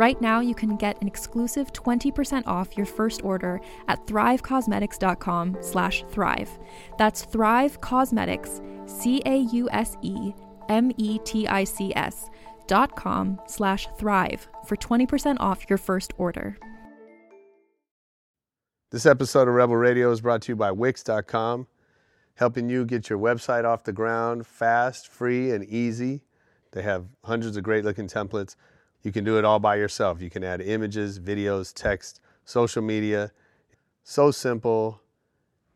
Right now, you can get an exclusive 20% off your first order at thrivecausemetics.com slash thrive. That's Thrive Causemetics, C-A-U-S-E-M-E-T-I-C-S dot com slash thrive for 20% off your first order. This episode of Rebel Radio is brought to you by Wix.com, helping you get your website off the ground fast, free, and easy. They have hundreds of great looking templates. You can do it all by yourself. You can add images, videos, text, social media. So simple.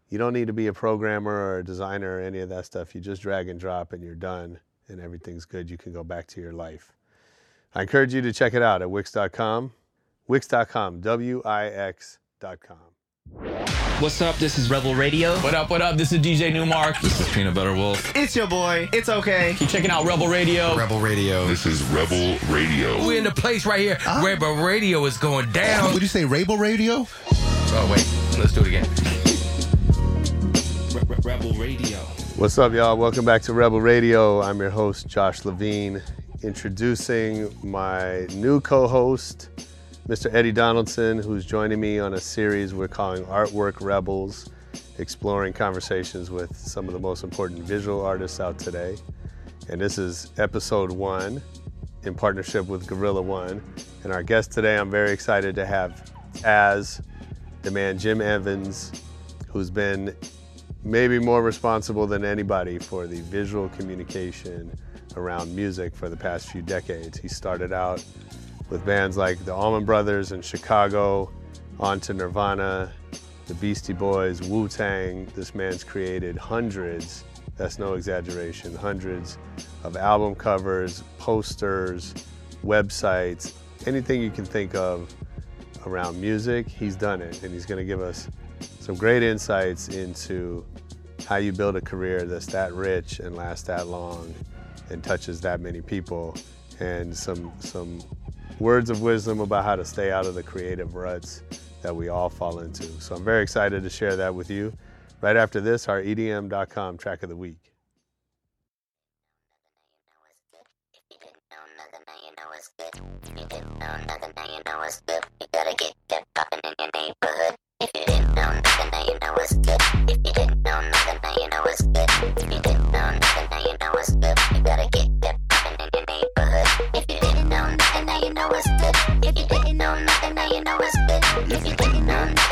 You don't need to be a programmer or a designer or any of that stuff. You just drag and drop and you're done and everything's good. You can go back to your life. I encourage you to check it out at Wix.com. Wix.com, W I X.com. What's up? This is Rebel Radio. What up, what up? This is DJ Nu-Mark. This is Peanut Butter Wolf. It's your boy. It's okay. Keep checking out Rebel Radio. Rebel Radio. This is Rebel Radio. We're in the place right here. Rebel Radio is going down. Would you say Rebel Radio? Oh, wait. Let's do it again. Rebel Radio. What's up, y'all? Welcome back to Rebel Radio. I'm your host, Josh Levine, introducing my new co host, Mr. Eddie Donaldson, who's joining me on a series we're calling Artwork Rebels, exploring conversations with some of the most important visual artists out today. And this is episode one in partnership with Gorilla One. And our guest today, I'm very excited to have as the man Jim Evans, who's been maybe more responsible than anybody for the visual communication around music for the past few decades. He started out with bands like the Allman Brothers in Chicago, on to Nirvana, the Beastie Boys, Wu Tang. This man's created hundreds, that's no exaggeration, hundreds of album covers, posters, websites, anything you can think of around music, he's done it. And he's going to give us some great insights into how you build a career that's that rich and lasts that long and touches that many people and some some words of wisdom about how to stay out of the creative ruts that we all fall into. So I'm very excited to share that with you. Right after this, our EDM.com track of the week. If you didn't know nothing, now you know good. You didn't know it's good. If you didn't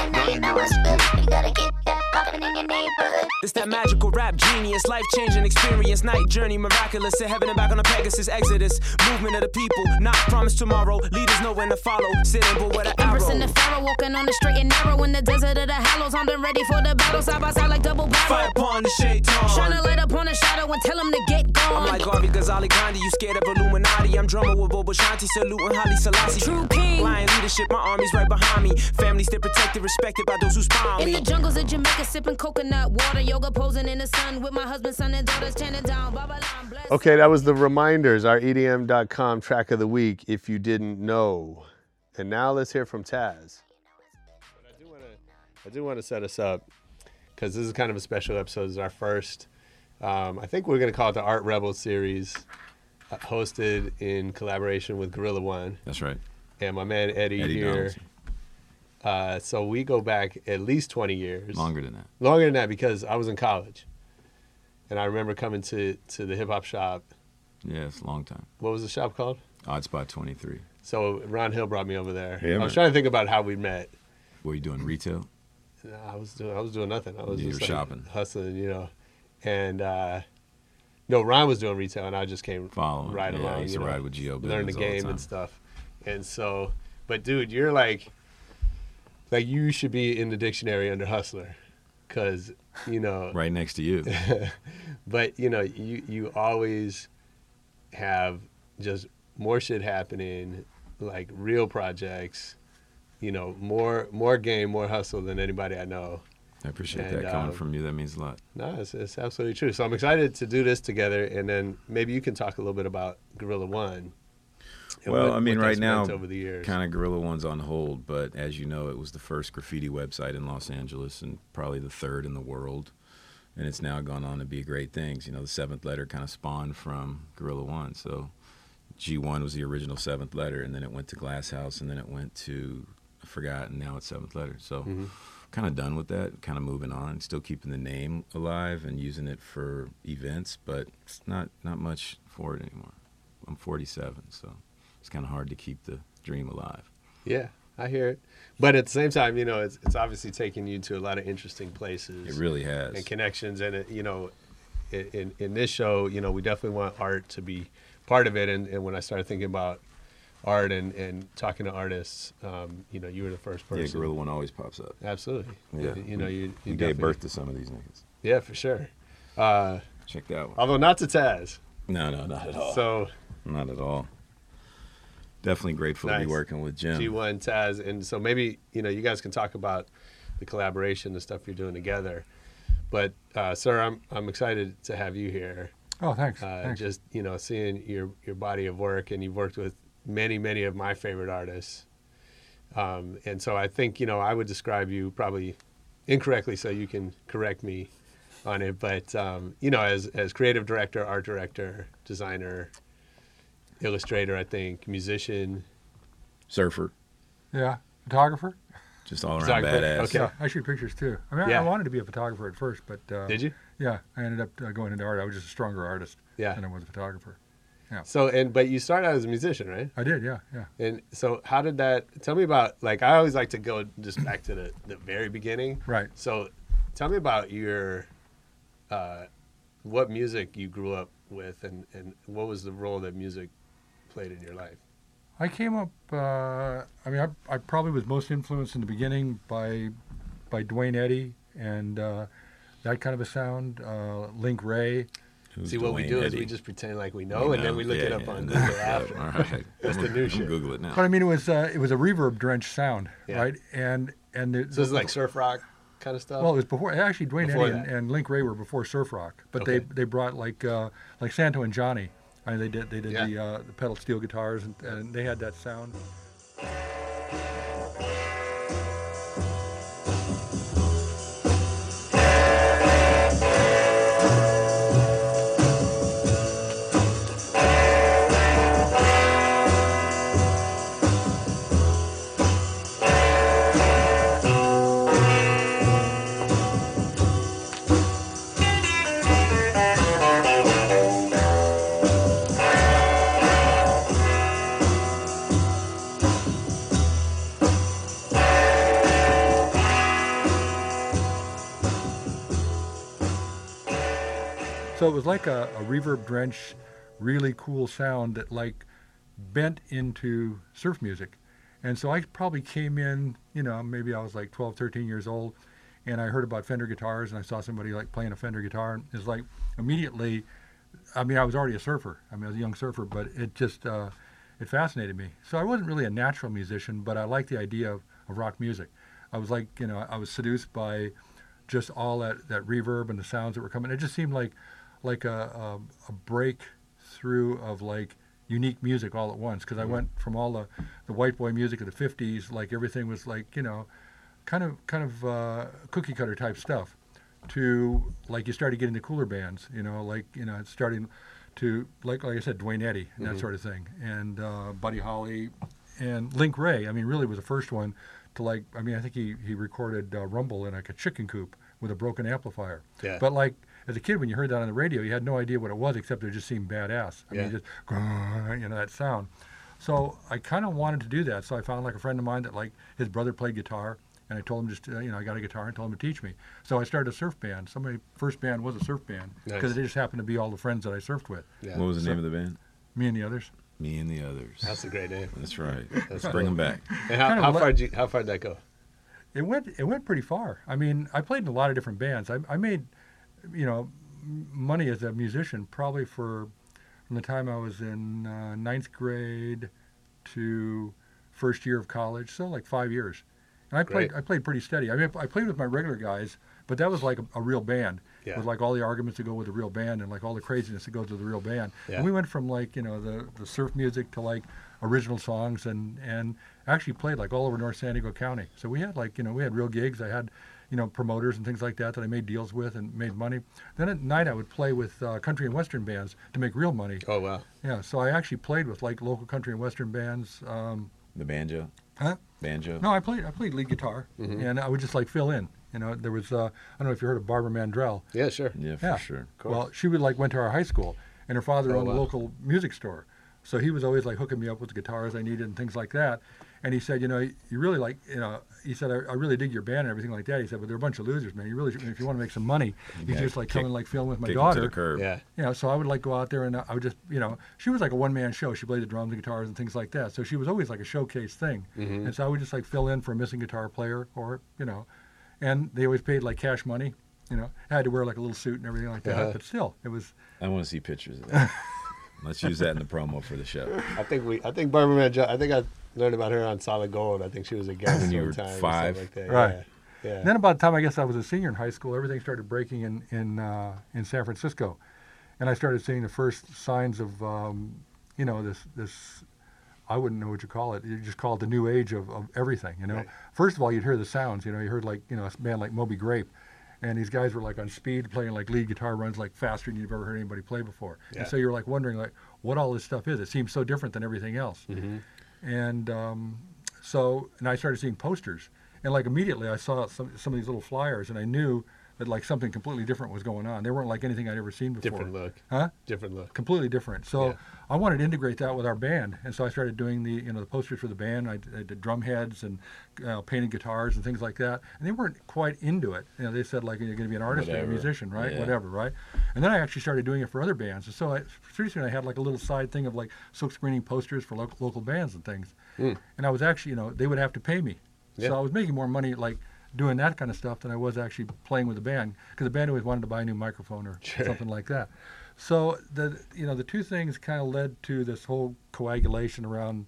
It's that magical rap genius, life changing experience, night journey, miraculous to heaven and back on a Pegasus Exodus. Movement of the people, not promised tomorrow. Leaders know when to follow, sitting but with an Empress in the pharaoh, walking on the straight and narrow in the desert of the hollows. I'm ready for the battle, side by side like double Fire barrel. upon the shaitan. Shine a light upon a shadow and tell him to get gone. Oh I'm like Garvey Ghazali Gandhi, you scared of Illuminati. I'm drummer with Bobo Shanti, saluting Haile Selassie. True king. Lion leadership, my army's right behind me. Family still protected, respected by those who spawn In me. the jungles of Jamaica, sipping coconut water, yoga posing in the sun with my husband, son, and daughters chanting down. Baba Okay, that was the reminders, our EDM.com track of the week, if you didn't know. And now let's hear from Taz. I do want to, I do want to set us up because this is kind of a special episode. This is our first. Um, I think we're going to call it the Art Rebel series, uh, hosted in collaboration with Gorilla One That's right. and my man Eddie, Eddie here. Donaldson. Uh, so we go back at least 20 years. Longer than that. Longer than that because I was in college. And I remember coming to, to the hip hop shop. Yeah, it's a long time. What was the shop called? Odd Spot 23. So Ron Hill brought me over there. Yeah, I man. was trying to think about how we met. Were you doing retail? I was doing I was doing nothing. I was You just were like, shopping. hustling, you know. And uh, no, Ron was doing retail, and I just came Following. right Yeah, I along. used you to know, ride with Gio learn the Bivens all the game and stuff. And so, but dude, you're like, like you should be in the dictionary under hustler, because you know, Right next to you. but you know, you you always have just more shit happening, like real projects. You know, more more game, more hustle than anybody I know. I appreciate And, that coming um, from you. That means a lot. No, it's, it's absolutely true. So I'm excited to do this together, and then maybe you can talk a little bit about Gorilla One. And Well, what- I mean, right now, meant over the years. kind of Gorilla One's on hold, but as you know, it was the first graffiti website in Los Angeles and probably the third in the world. And it's now gone on to be great things. You know, the seventh letter kind of spawned from Gorilla One. So G1 was the original seventh letter, and then it went to Glass House, and then it went to, I forgot, and now it's seventh letter. So Mm-hmm. kind of done with that, kind of moving on, still keeping the name alive and using it for events, but it's not, not much for it anymore. I'm 47, so it's kind of hard to keep the dream alive. Yeah, I hear it. But at the same time, you know, it's, it's obviously taking you to a lot of interesting places. It really has. and connections. And it, you know, in in this show, you know, we definitely want art to be part of it. And, and when I started thinking about art and, and talking to artists, um, you know, you were the first person. Yeah, Gorilla One always pops up. Absolutely. Yeah, You, you know, we- you, you gave birth to some of these niggas. Yeah, for sure. Uh, Check that one. although not to Taz. No, no, not at all. So not at all. Definitely grateful to be working with Jim. G1 Taz, and so maybe you know you guys can talk about the collaboration, the stuff you're doing together. But uh, sir, I'm I'm excited to have you here. Oh, thanks. Uh, thanks. Just you know, seeing your your body of work, and you've worked with many many of my favorite artists. Um, and so I think you know I would describe you probably incorrectly, so you can correct me on it. But um, you know, as as creative director, art director, designer, illustrator, I think musician. Surfer, yeah, photographer. just all around Photographer, badass. okay. Yeah, I shoot pictures too. I mean, I- Yeah. I wanted to be a photographer at first, but uh, Did you? Yeah, I ended up uh, going into art. I was just a stronger artist Yeah. than I was a photographer. Yeah. So and but you started out as a musician, right? I did, yeah, yeah. And so how did that? Tell me about like I always like to go just back to the the very beginning. Right. So tell me about your uh, what music you grew up with and and what was the role that music played in your life. I came up. Uh, I mean, I, I probably was most influenced in the beginning by by Duane Eddy and uh, that kind of a sound. Uh, Link Wray. Who's See what we Duane do is we just pretend like we know, and then we look Yeah, it up yeah, on. Google after. All right. That's I'm the new I'm shit. gonna Google it now. But I mean, it was uh, it was a reverb drenched sound, Yeah. right? And and the, So this is like surf rock kind of stuff. Well, it was before. Actually, Duane Before Eddy and, and Link Wray were before surf rock, but Okay. they they brought like uh, like Santo and Johnny. I mean, they did they did Yeah. the uh, the pedal steel guitars and, and they had that sound. So it was like a, a reverb drenched, really cool sound that like bent into surf music. And so I probably came in, you know, maybe I was like 12, 13 years old, and I heard about Fender guitars, and I saw somebody like playing a Fender guitar, and it's like immediately, I mean, I was already a surfer. I mean, I was a young surfer, but it just, uh, it fascinated me. So I wasn't really a natural musician, but I liked the idea of, of rock music. I was like, you know, I was seduced by just all that, that reverb and the sounds that were coming. It just seemed like, like a, a, a breakthrough of like unique music all at once. Because I went from all the, the white boy music of the 50s, like everything was like, you know, kind of, kind of uh, cookie cutter type stuff to like you started getting the cooler bands, you know, like, you know, starting to, like, like I said, Duane Eddy and that Mhm. sort of thing. And uh, Buddy Holly and Link Wray, I mean, really was the first one to like. I mean, I think he he recorded uh, Rumble in like a chicken coop with a broken amplifier. Yeah. But like as a kid, when you heard that on the radio, you had no idea what it was except it just seemed badass. I Yeah. mean, just you know that sound. So I kind of wanted to do that. So I found like a friend of mine that like his brother played guitar, and I told him just uh, you know I got a guitar and told him to teach me. So I started a surf band. So my first band was a surf band because Nice. it just happened to be all the friends that I surfed with. Yeah. What was the So- name of the band? Me and the others. Me and the Others. That's a great name. That's right. That's Let's cool. bring them back. And how, Kind of how far did you, how far did that go? It went it went pretty far. I mean, I played in a lot of different bands. I, I made, you know, money as a musician probably for from the time I was in uh, ninth grade to first year of college, so like five years. And I played Great. I played pretty steady. I mean, I played with my regular guys, but that was like a, a real band Yeah. with like all the arguments that go with a real band and like all the craziness that goes with a real band. Yeah. And we went from like you know the the surf music to like original songs and and actually played like all over North San Diego County. So we had like you know we had real gigs. I had you know promoters and things like that that I made deals with and made money. Then at night I would play with uh, country and western bands to make real money. Oh wow. Yeah, so I actually played with like local country and western bands. Um, The banjo. Huh? Banjo. no, I played I played lead guitar Mhm. and I would just like fill in. You know, there was uh, I don't know if you heard of Barbara Mandrell. Yeah, sure. Yeah, for Yeah. sure. Well, she would like went to our high school, and her father Oh, owned a local music store, so he was always like hooking me up with the guitars I needed and things like that. And he said, you know, you really like, you know, he said, I, I really dig your band and everything like that. He said, but they're a bunch of losers, man. You really, should- if you want to make some money, you gotta just like kick- come and like film with my kick 'em to daughter. the curb. Yeah. You know, so I would like go out there and uh, I would just, you know, she was like a one man show. She played the drums and guitars and things like that. So she was always like a showcase thing. Mhm. And so I would just like fill in for a missing guitar player or, you know, and they always paid like cash money. You know, I had to wear like a little suit and everything like that. Uh-huh. But still, it was I want to see pictures of that. Let's use that in the promo for the show. I think we. I think Barbara Mandrell. I think I learned about her on Solid Gold. I think she was a guest When you were time five? Like that. Right. Yeah. yeah. And then about the time I guess I was a senior in high school, everything started breaking in in uh, in San Francisco, and I started seeing the first signs of um, you know this this I wouldn't know what you call it. You just call it the new age of, of everything. You know, Right. first of all, you'd hear the sounds. You know, you heard like you know a band like Moby Grape, and these guys were like on speed, playing like lead guitar runs like faster than you've ever heard anybody play before. Yeah. And so you're like wondering like what all this stuff is. It seems so different than everything else. Mhm. And um, so, and I started seeing posters, and like immediately I saw some some of these little flyers, and I knew that like something completely different was going on. They weren't like anything I'd ever seen before. Different look. Huh? Different look. Completely different. So Yeah. I wanted to integrate that with our band, and so I started doing the you know the posters for the band. I, I did drum heads and uh, painted guitars and things like that, and they weren't quite into it. You know, they said like you're going to be an artist or a musician, right? Yeah. Whatever, right? And then I actually started doing it for other bands, and so I, pretty soon I had like a little side thing of like silk screening posters for local local bands and things. Mm. And I was actually you know they would have to pay me, Yeah. so I was making more money like doing that kind of stuff than I was actually playing with the band because the band always wanted to buy a new microphone or Sure. something like that. So the you know the two things kind of led to this whole coagulation around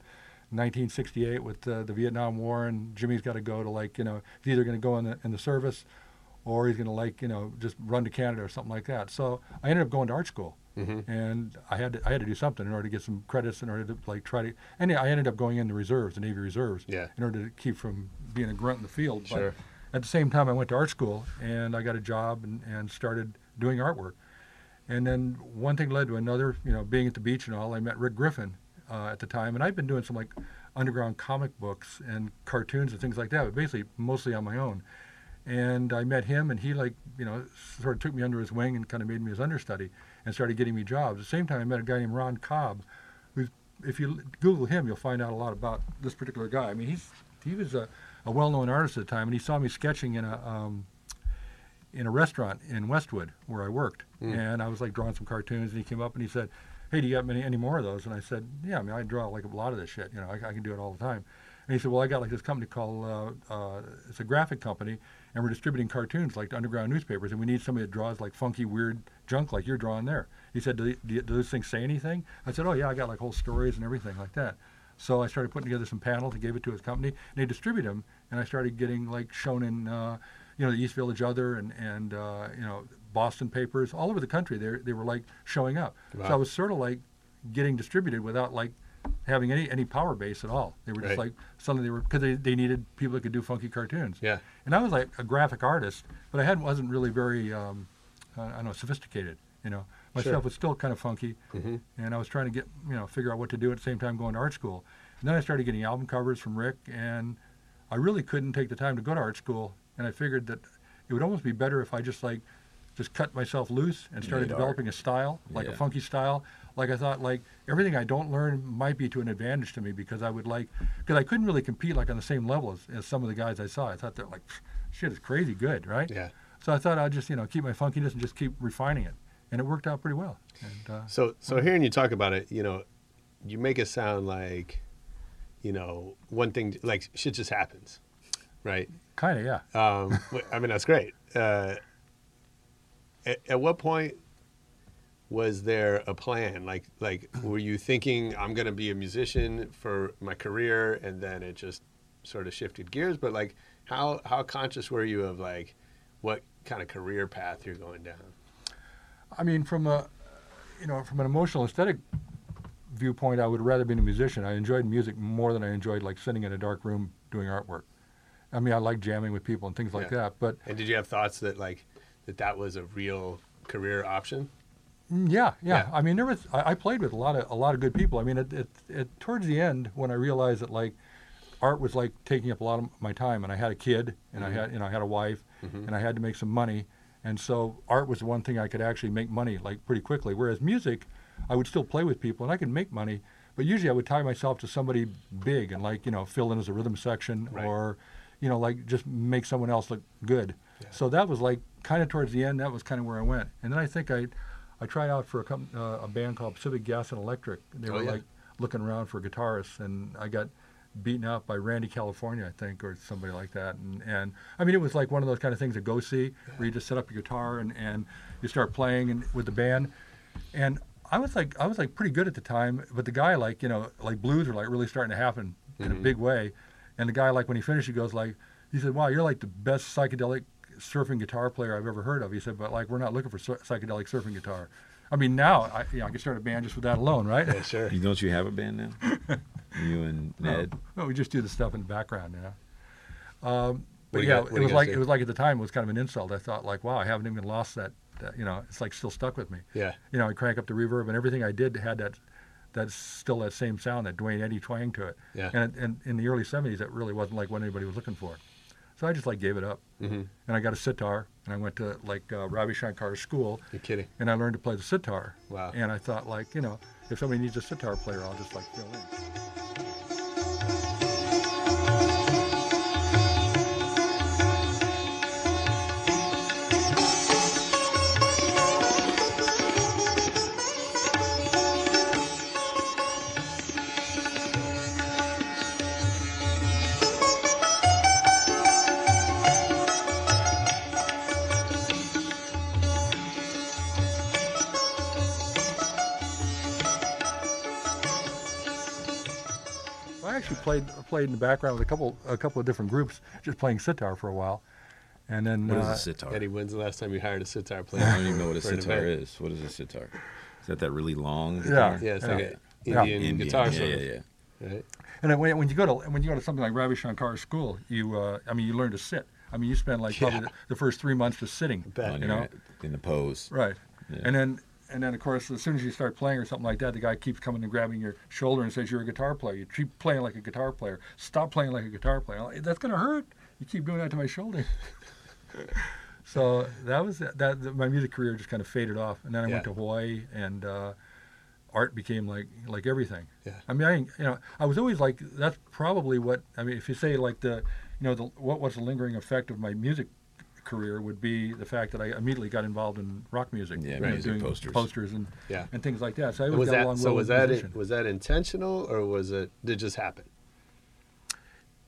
1968 with uh, the Vietnam War and Jimmy's got to go to like you know he's either going to go in the in the service or he's going to like you know just run to Canada or something like that. So I ended up going to art school. Mhm. And I had to, I had to do something in order to get some credits in order to like try to and I ended up going in the reserves, the Navy reserves, Yeah. in order to keep from being a grunt in the field. But Sure. At the same time, I went to art school and I got a job and, and started doing artwork. And then one thing led to another. You know, being at the beach and all, I met Rick Griffin uh, at the time, and I'd been doing some like underground comic books and cartoons and things like that, but basically mostly on my own. And I met him, and he like you know sort of took me under his wing and kind of made me his understudy and started getting me jobs. At the same time, I met a guy named Ron Cobb, who's if you Google him, you'll find out a lot about this particular guy. I mean, he's he was a, a well-known artist at the time, and he saw me sketching in a um, in a restaurant in Westwood where I worked, Mm. and I was like drawing some cartoons, and he came up and he said, "Hey, do you got many any more of those?" And I said, "Yeah, I mean, I draw like a lot of this shit. You know, I, I can do it all the time." And he said, "Well, I got like this company called uh, uh, it's a graphic company, and we're distributing cartoons like to underground newspapers, and we need somebody that draws like funky, weird junk like you're drawing there." He said, "Do, do, do those things say anything?" I said, "Oh yeah, I got like whole stories and everything like that." So I started putting together some panels and gave it to his company, and they distribute them. And I started getting like shown in, uh, you know, the East Village Other and and uh, you know Boston papers all over the country. They they were like showing up. Wow. So I was sort of like getting distributed without like having any any power base at all. They were just Right. like suddenly they were because they, they needed people that could do funky cartoons. Yeah. And I was like a graphic artist, but I hadn't wasn't really very um, I don't know sophisticated. You know, my Sure. stuff was still kind of funky, Mhm. and I was trying to get you know figure out what to do at the same time going to art school. And then I started getting album covers from Rick, and I really couldn't take the time to go to art school. And I figured that it would almost be better if I just like just cut myself loose and started Made art. developing a style, like a funky style. Like I thought, like everything I don't learn might be to an advantage to me because I would like, because I couldn't really compete like on the same level as, as some of the guys I saw. I thought they're like, shit, it's crazy good, right? Yeah. So I thought I'd just you know keep my funkiness and just keep refining it, and it worked out pretty well. And uh, So so hearing you talk about it, you know, you make it sound like, you know, one thing like shit just happens, right? kind of yeah. Um, I mean that's great. Uh, at, at what point was there a plan? Like like were you thinking I'm gonna be a musician for my career, and then it just sort of shifted gears? But like how how conscious were you of like what kind of career path you're going down? I mean, from a, you know, from an emotional aesthetic viewpoint, I would rather be a musician. I enjoyed music more than I enjoyed like sitting in a dark room doing artwork. I mean, I like jamming with people and things like Yeah. that. But And did you have thoughts that like that that was a real career option? mm, yeah, yeah, Yeah. I mean, there was. I, I played with a lot of a lot of good people. I mean, it, it, it towards the end when I realized that like art was like taking up a lot of my time, and I had a kid, and Mhm. I had you know I had a wife, Mhm. and I had to make some money, and so art was the one thing I could actually make money like pretty quickly. Whereas music, I would still play with people and I could make money, but usually I would tie myself to somebody big and like you know fill in as a rhythm section Right. or, you know like just make someone else look good. So that was like kind of towards the end. That was kind of where I went, and then I think I, I tried out for a com- uh, a band called Pacific Gas and Electric. They Oh, were yeah. like looking around for guitarists, and I got beaten up by Randy California, I think, or somebody like that. And, and I mean, it was like one of those kind of things to go see, where you just set up your guitar and, and you start playing and, with the band. And I was like, I was like pretty good at the time, but the guy like, you know, like blues were like really starting to happen in a Mhm. big way. And the guy like when he finished, he goes like, he said, "Wow, you're like the best psychedelic surfing guitar player I've ever heard of." He said, "But like, we're not looking for psy- psychedelic surfing guitar." I mean, now I, you know, I can start a band just with that alone, right? Yeah, sure. You don't you have a band now? you and Ned. No, no, we just do the stuff in the background, you know. Um, but yeah, do it was like do? it was like at the time it was kind of an insult. I thought like, wow, I haven't even lost that. that you know, it's like still stuck with me. Yeah. You know, I crank up the reverb and everything I did had that. That's still that same sound, that Duane Eddy twang to it. Yeah. And, and in the early '70s, that really wasn't like what anybody was looking for. So I just like gave it up. Mm-hmm. And I got a sitar, and I went to like uh, Ravi Shankar's school. You're kidding. And I learned to play the sitar. Wow. And I thought like, you know, if somebody needs a sitar player, I'll just like fill in. Played played in the background with a couple a couple of different groups, just playing sitar for a while, and then What is uh, a sitar? Eddie, when's the last time you hired a sitar player? I don't even know what a sitar is. What is a sitar? Is that that really long Yeah. guitar? Yeah, it's Yeah. like an Yeah. Indian, guitar yeah, sort yeah, of. yeah. Right? And then when, when you go to when you go to something like Ravi Shankar's school, you uh, I mean you learn to sit. I mean you spend like probably Yeah. the, the first three months just sitting. bet. On You your- know? in the pose. Right. Yeah. And then and then of course as soon as you start playing or something like that, the guy keeps coming and grabbing your shoulder and says you're a guitar player. You keep playing like a guitar player. Stop playing like a guitar player. Like, That's gonna hurt. You keep doing that to my shoulder. so that was that, that. My music career just kind of faded off, and then I Yeah. went to Hawaii and. Uh, art became like like everything. Yeah. I mean, I you know, I was always like that's probably what I mean. If you say like the, you know, the what was the lingering effect of my music career would be the fact that I immediately got involved in rock music. Yeah, you know, music doing posters. posters and Yeah. and things like that. So I And was got that along so? Was that musician. was that intentional or was it did it just happen?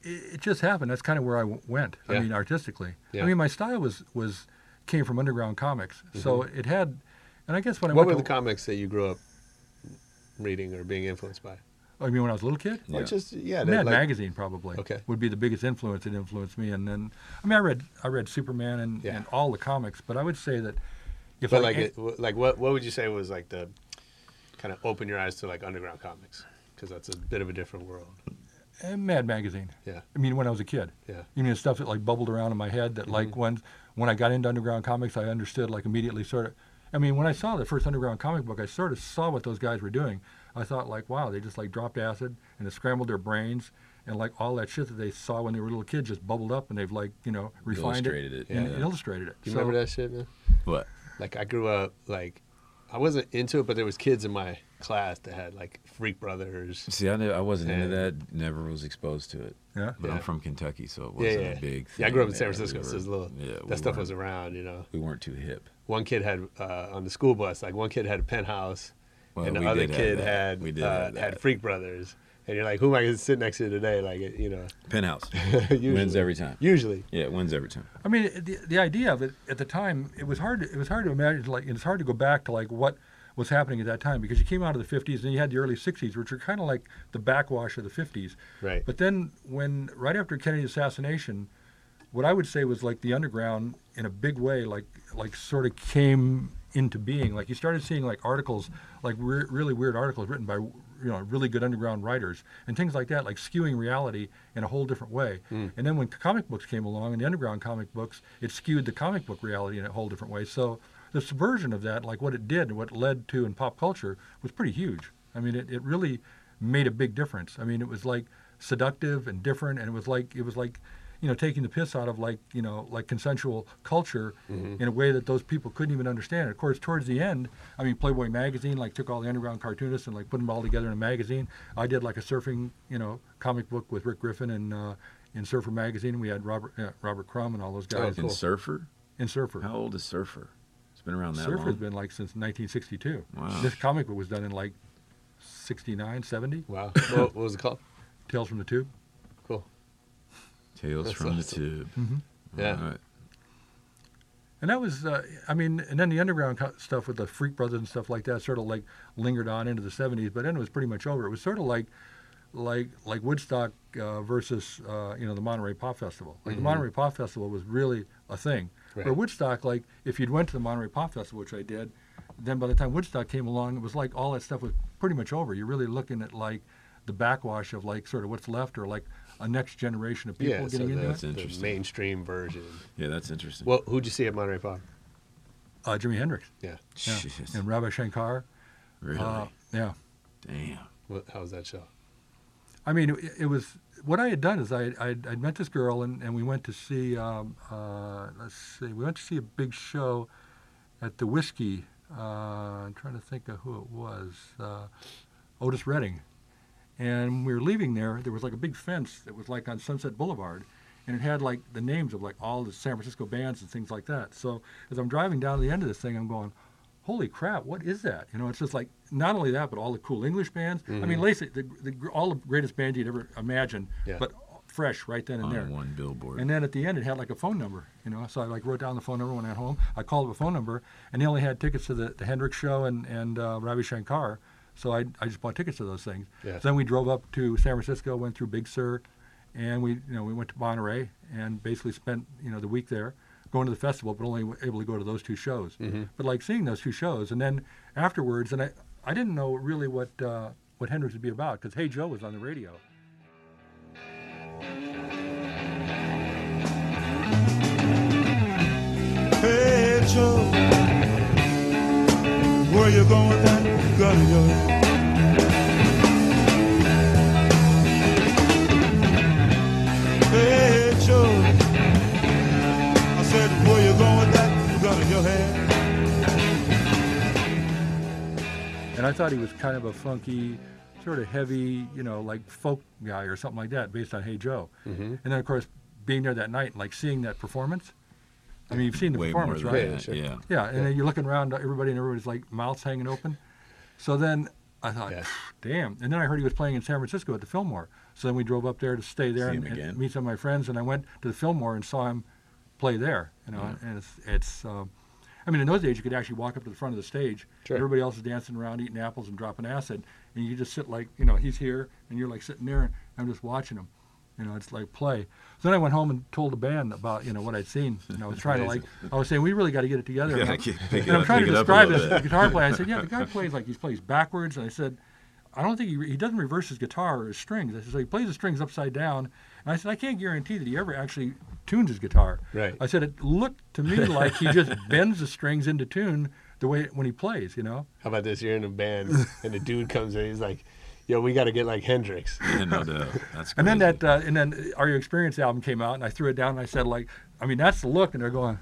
it, it just happened. That's kind of where I w- went. Yeah. I mean, artistically. Yeah. I mean, my style was was came from underground comics, so it had, and I guess when I Mm-hmm. What were went the comics that you grew up reading or being influenced by? I mean, when I was a little kid. Or Yeah. just yeah, Mad like- Magazine probably Okay. would be the biggest influence that influenced me. And then, I mean, I read I read Superman and, Yeah. and all the comics, but I would say that if But I like, it, like what what would you say was like the kind of open your eyes to like underground comics? Because that's a bit of a different world. eh, Mad Magazine. Yeah. I mean, when I was a kid. Yeah. You mean the stuff that like bubbled around in my head that like Mm-hmm. when when I got into underground comics, I understood like immediately sort of. I mean, when I saw the first underground comic book, I sort of saw what those guys were doing. I thought like, wow, they just like dropped acid and it scrambled their brains. And like all that shit that they saw when they were little kids just bubbled up, and they've like you know refined Illustrated it, it, and yeah. illustrated it. You So- remember that shit, man? What? Like I grew up like I wasn't into it, but there was kids in my class that had like Freak Brothers. See, I, knew, I wasn't into that. Never was exposed to it. Yeah. But Yeah. I'm from Kentucky, so it wasn't yeah. a big. Thing. Yeah, I grew up in San there. Francisco, We so were- it's a little. Yeah, we that stuff was around, you know. We weren't too hip. One kid had uh, on the school bus, like one kid had a penthouse, Well, and the other kid had We did uh, had. Freak Brothers. And you're like, who am I going to sit next to today? Like, you know, Penthouse usually. wins every time. Usually. Yeah, it wins every time. I mean, the, the idea of it at the time, it was hard. To, it was hard to imagine. Like, it's hard to go back to like what was happening at that time because you came out of the 50s and you had the early 60s, which are kind of like the backwash of the 50s. Right. But then, when right after Kennedy's assassination, what I would say was like the underground in a big way, like like sort of came into being. Like you started seeing like articles, like re- really weird articles written by you know really good underground writers and things like that, like skewing reality in a whole different way. Mm. And then when comic books came along and the underground comic books, it skewed the comic book reality in a whole different way. So the subversion of that, like what it did and what it led to in pop culture, was pretty huge. I mean, it, it really made a big difference. I mean, it was like seductive and different, and it was like it was like you know taking the piss out of like you know like consensual culture Mhm. in a way that those people couldn't even understand. Of course, towards the end, I mean, Playboy magazine like took all the underground cartoonists and like put them all together in a magazine. I did like a surfing you know comic book with Rick Griffin and. Uh, in Surfer magazine, we had Robert uh, Robert Crumb and all those guys. Oh, In Surfer? In Surfer. How old is Surfer? It's been around that Surfer's long. Surfer's been like since 1962. Wow. This comic book was done in like 69, 70. Wow. what, what was it called? Tales from the Tube. Cool. Tales That's from the awesome. Tube. Mhm. Yeah. All right. And that was, uh, I mean, and then the underground stuff with the Freak Brothers and stuff like that sort of like lingered on into the 70s, but then it was pretty much over. It was sort of like, like, like Woodstock uh, versus, uh, you know, the Monterey Pop Festival. Like Mhm. the Monterey Pop Festival was really a thing. Right. Where Woodstock, like, if you'd went to the Monterey Pop Festival, which I did, then by the time Woodstock came along, it was like all that stuff was pretty much over. You're really looking at like the backwash of like sort of what's left or like a next generation of people yeah, so getting into that's it. the mainstream version. Yeah, that's interesting. Well, who'd you see at Monterey Pop? Uh, Jimi Hendrix. Yeah. Yeah. And Ravi Shankar. Really? Uh, yeah. Damn. What, how was that show? I mean, it, it was what I had done is I I'd, I'd met this girl and, and we went to see um, uh, let's see we went to see a big show at the Whiskey. Uh, I'm trying to think of who it was. Uh, Otis Redding. And when we were leaving there, there was like a big fence that was like on Sunset Boulevard, and it had like the names of like all the San Francisco bands and things like that. So as I'm driving down to the end of this thing, I'm going, "Holy crap, what is that?" You know, it's just like not only that, but all the cool English bands. I mean, Mhm. Lacey, the, the, all the greatest bands you'd ever imagine, Yeah. but fresh right then and On there. one billboard. And then at the end, it had like a phone number, you know. So I like wrote down the phone number when I got home. I called the phone number, and they only had tickets to the, the Hendrix show and and uh, Ravi Shankar. So I I just bought tickets to those things. Yeah. So then we drove up to San Francisco, went through Big Sur, and we you know we went to Monterey and basically spent you know the week there, going to the festival, but only able to go to those two shows. Mhm. But like seeing those two shows, and then afterwards, and I I didn't know really what uh, what Hendrix would be about because Hey Joe was on the radio. Hey where you going with that gun of yours? Hey Joe, I said, where you going with that gun in your hand? And I thought he was kind of a funky, sort of heavy, you know, like folk guy or something like that, based on Hey Joe. Mhm. And then, of course, being there that night and like seeing that performance. I mean, you've seen the Way more than right? that, Yeah. Yeah, and then you're looking around, everybody and everybody's like mouths hanging open. So then I thought, damn. And then I heard he was playing in San Francisco at the Fillmore. So then we drove up there to stay there See and, him and again? meet some of my friends. And I went to the Fillmore and saw him play there. You know, Yeah. and it's it's. Um, I mean, in those days, you could actually walk up to the front of the stage. Sure. Everybody else is dancing around, eating apples and dropping acid, and you just sit like, you know, he's here, and you're like sitting there, and I'm just watching him. You know, it's like play. So then I went home and told the band about, you know, what I'd seen. And I was trying to like, I was saying, we really got to get it together. Yeah, and I'm, keep- it and I'm up- trying to it up a describe this bit. guitar player. I said, yeah, the guy plays like he plays backwards. And I said, I don't think he, he doesn't reverse his guitar or his strings. I said, so he plays the strings upside down. And I said, I can't guarantee that he ever actually tunes his guitar. Right. I said, it looked to me like he just bends the strings into tune the way when he plays, you know. How about this? You're in a band, and a dude comes in. He's like, "Yo, we got to get like Hendrix." Yeah, no doubt. That's And then that, uh, and then Are You Experienced album came out, and I threw it down and I said, like, I mean, that's the look, and they're going,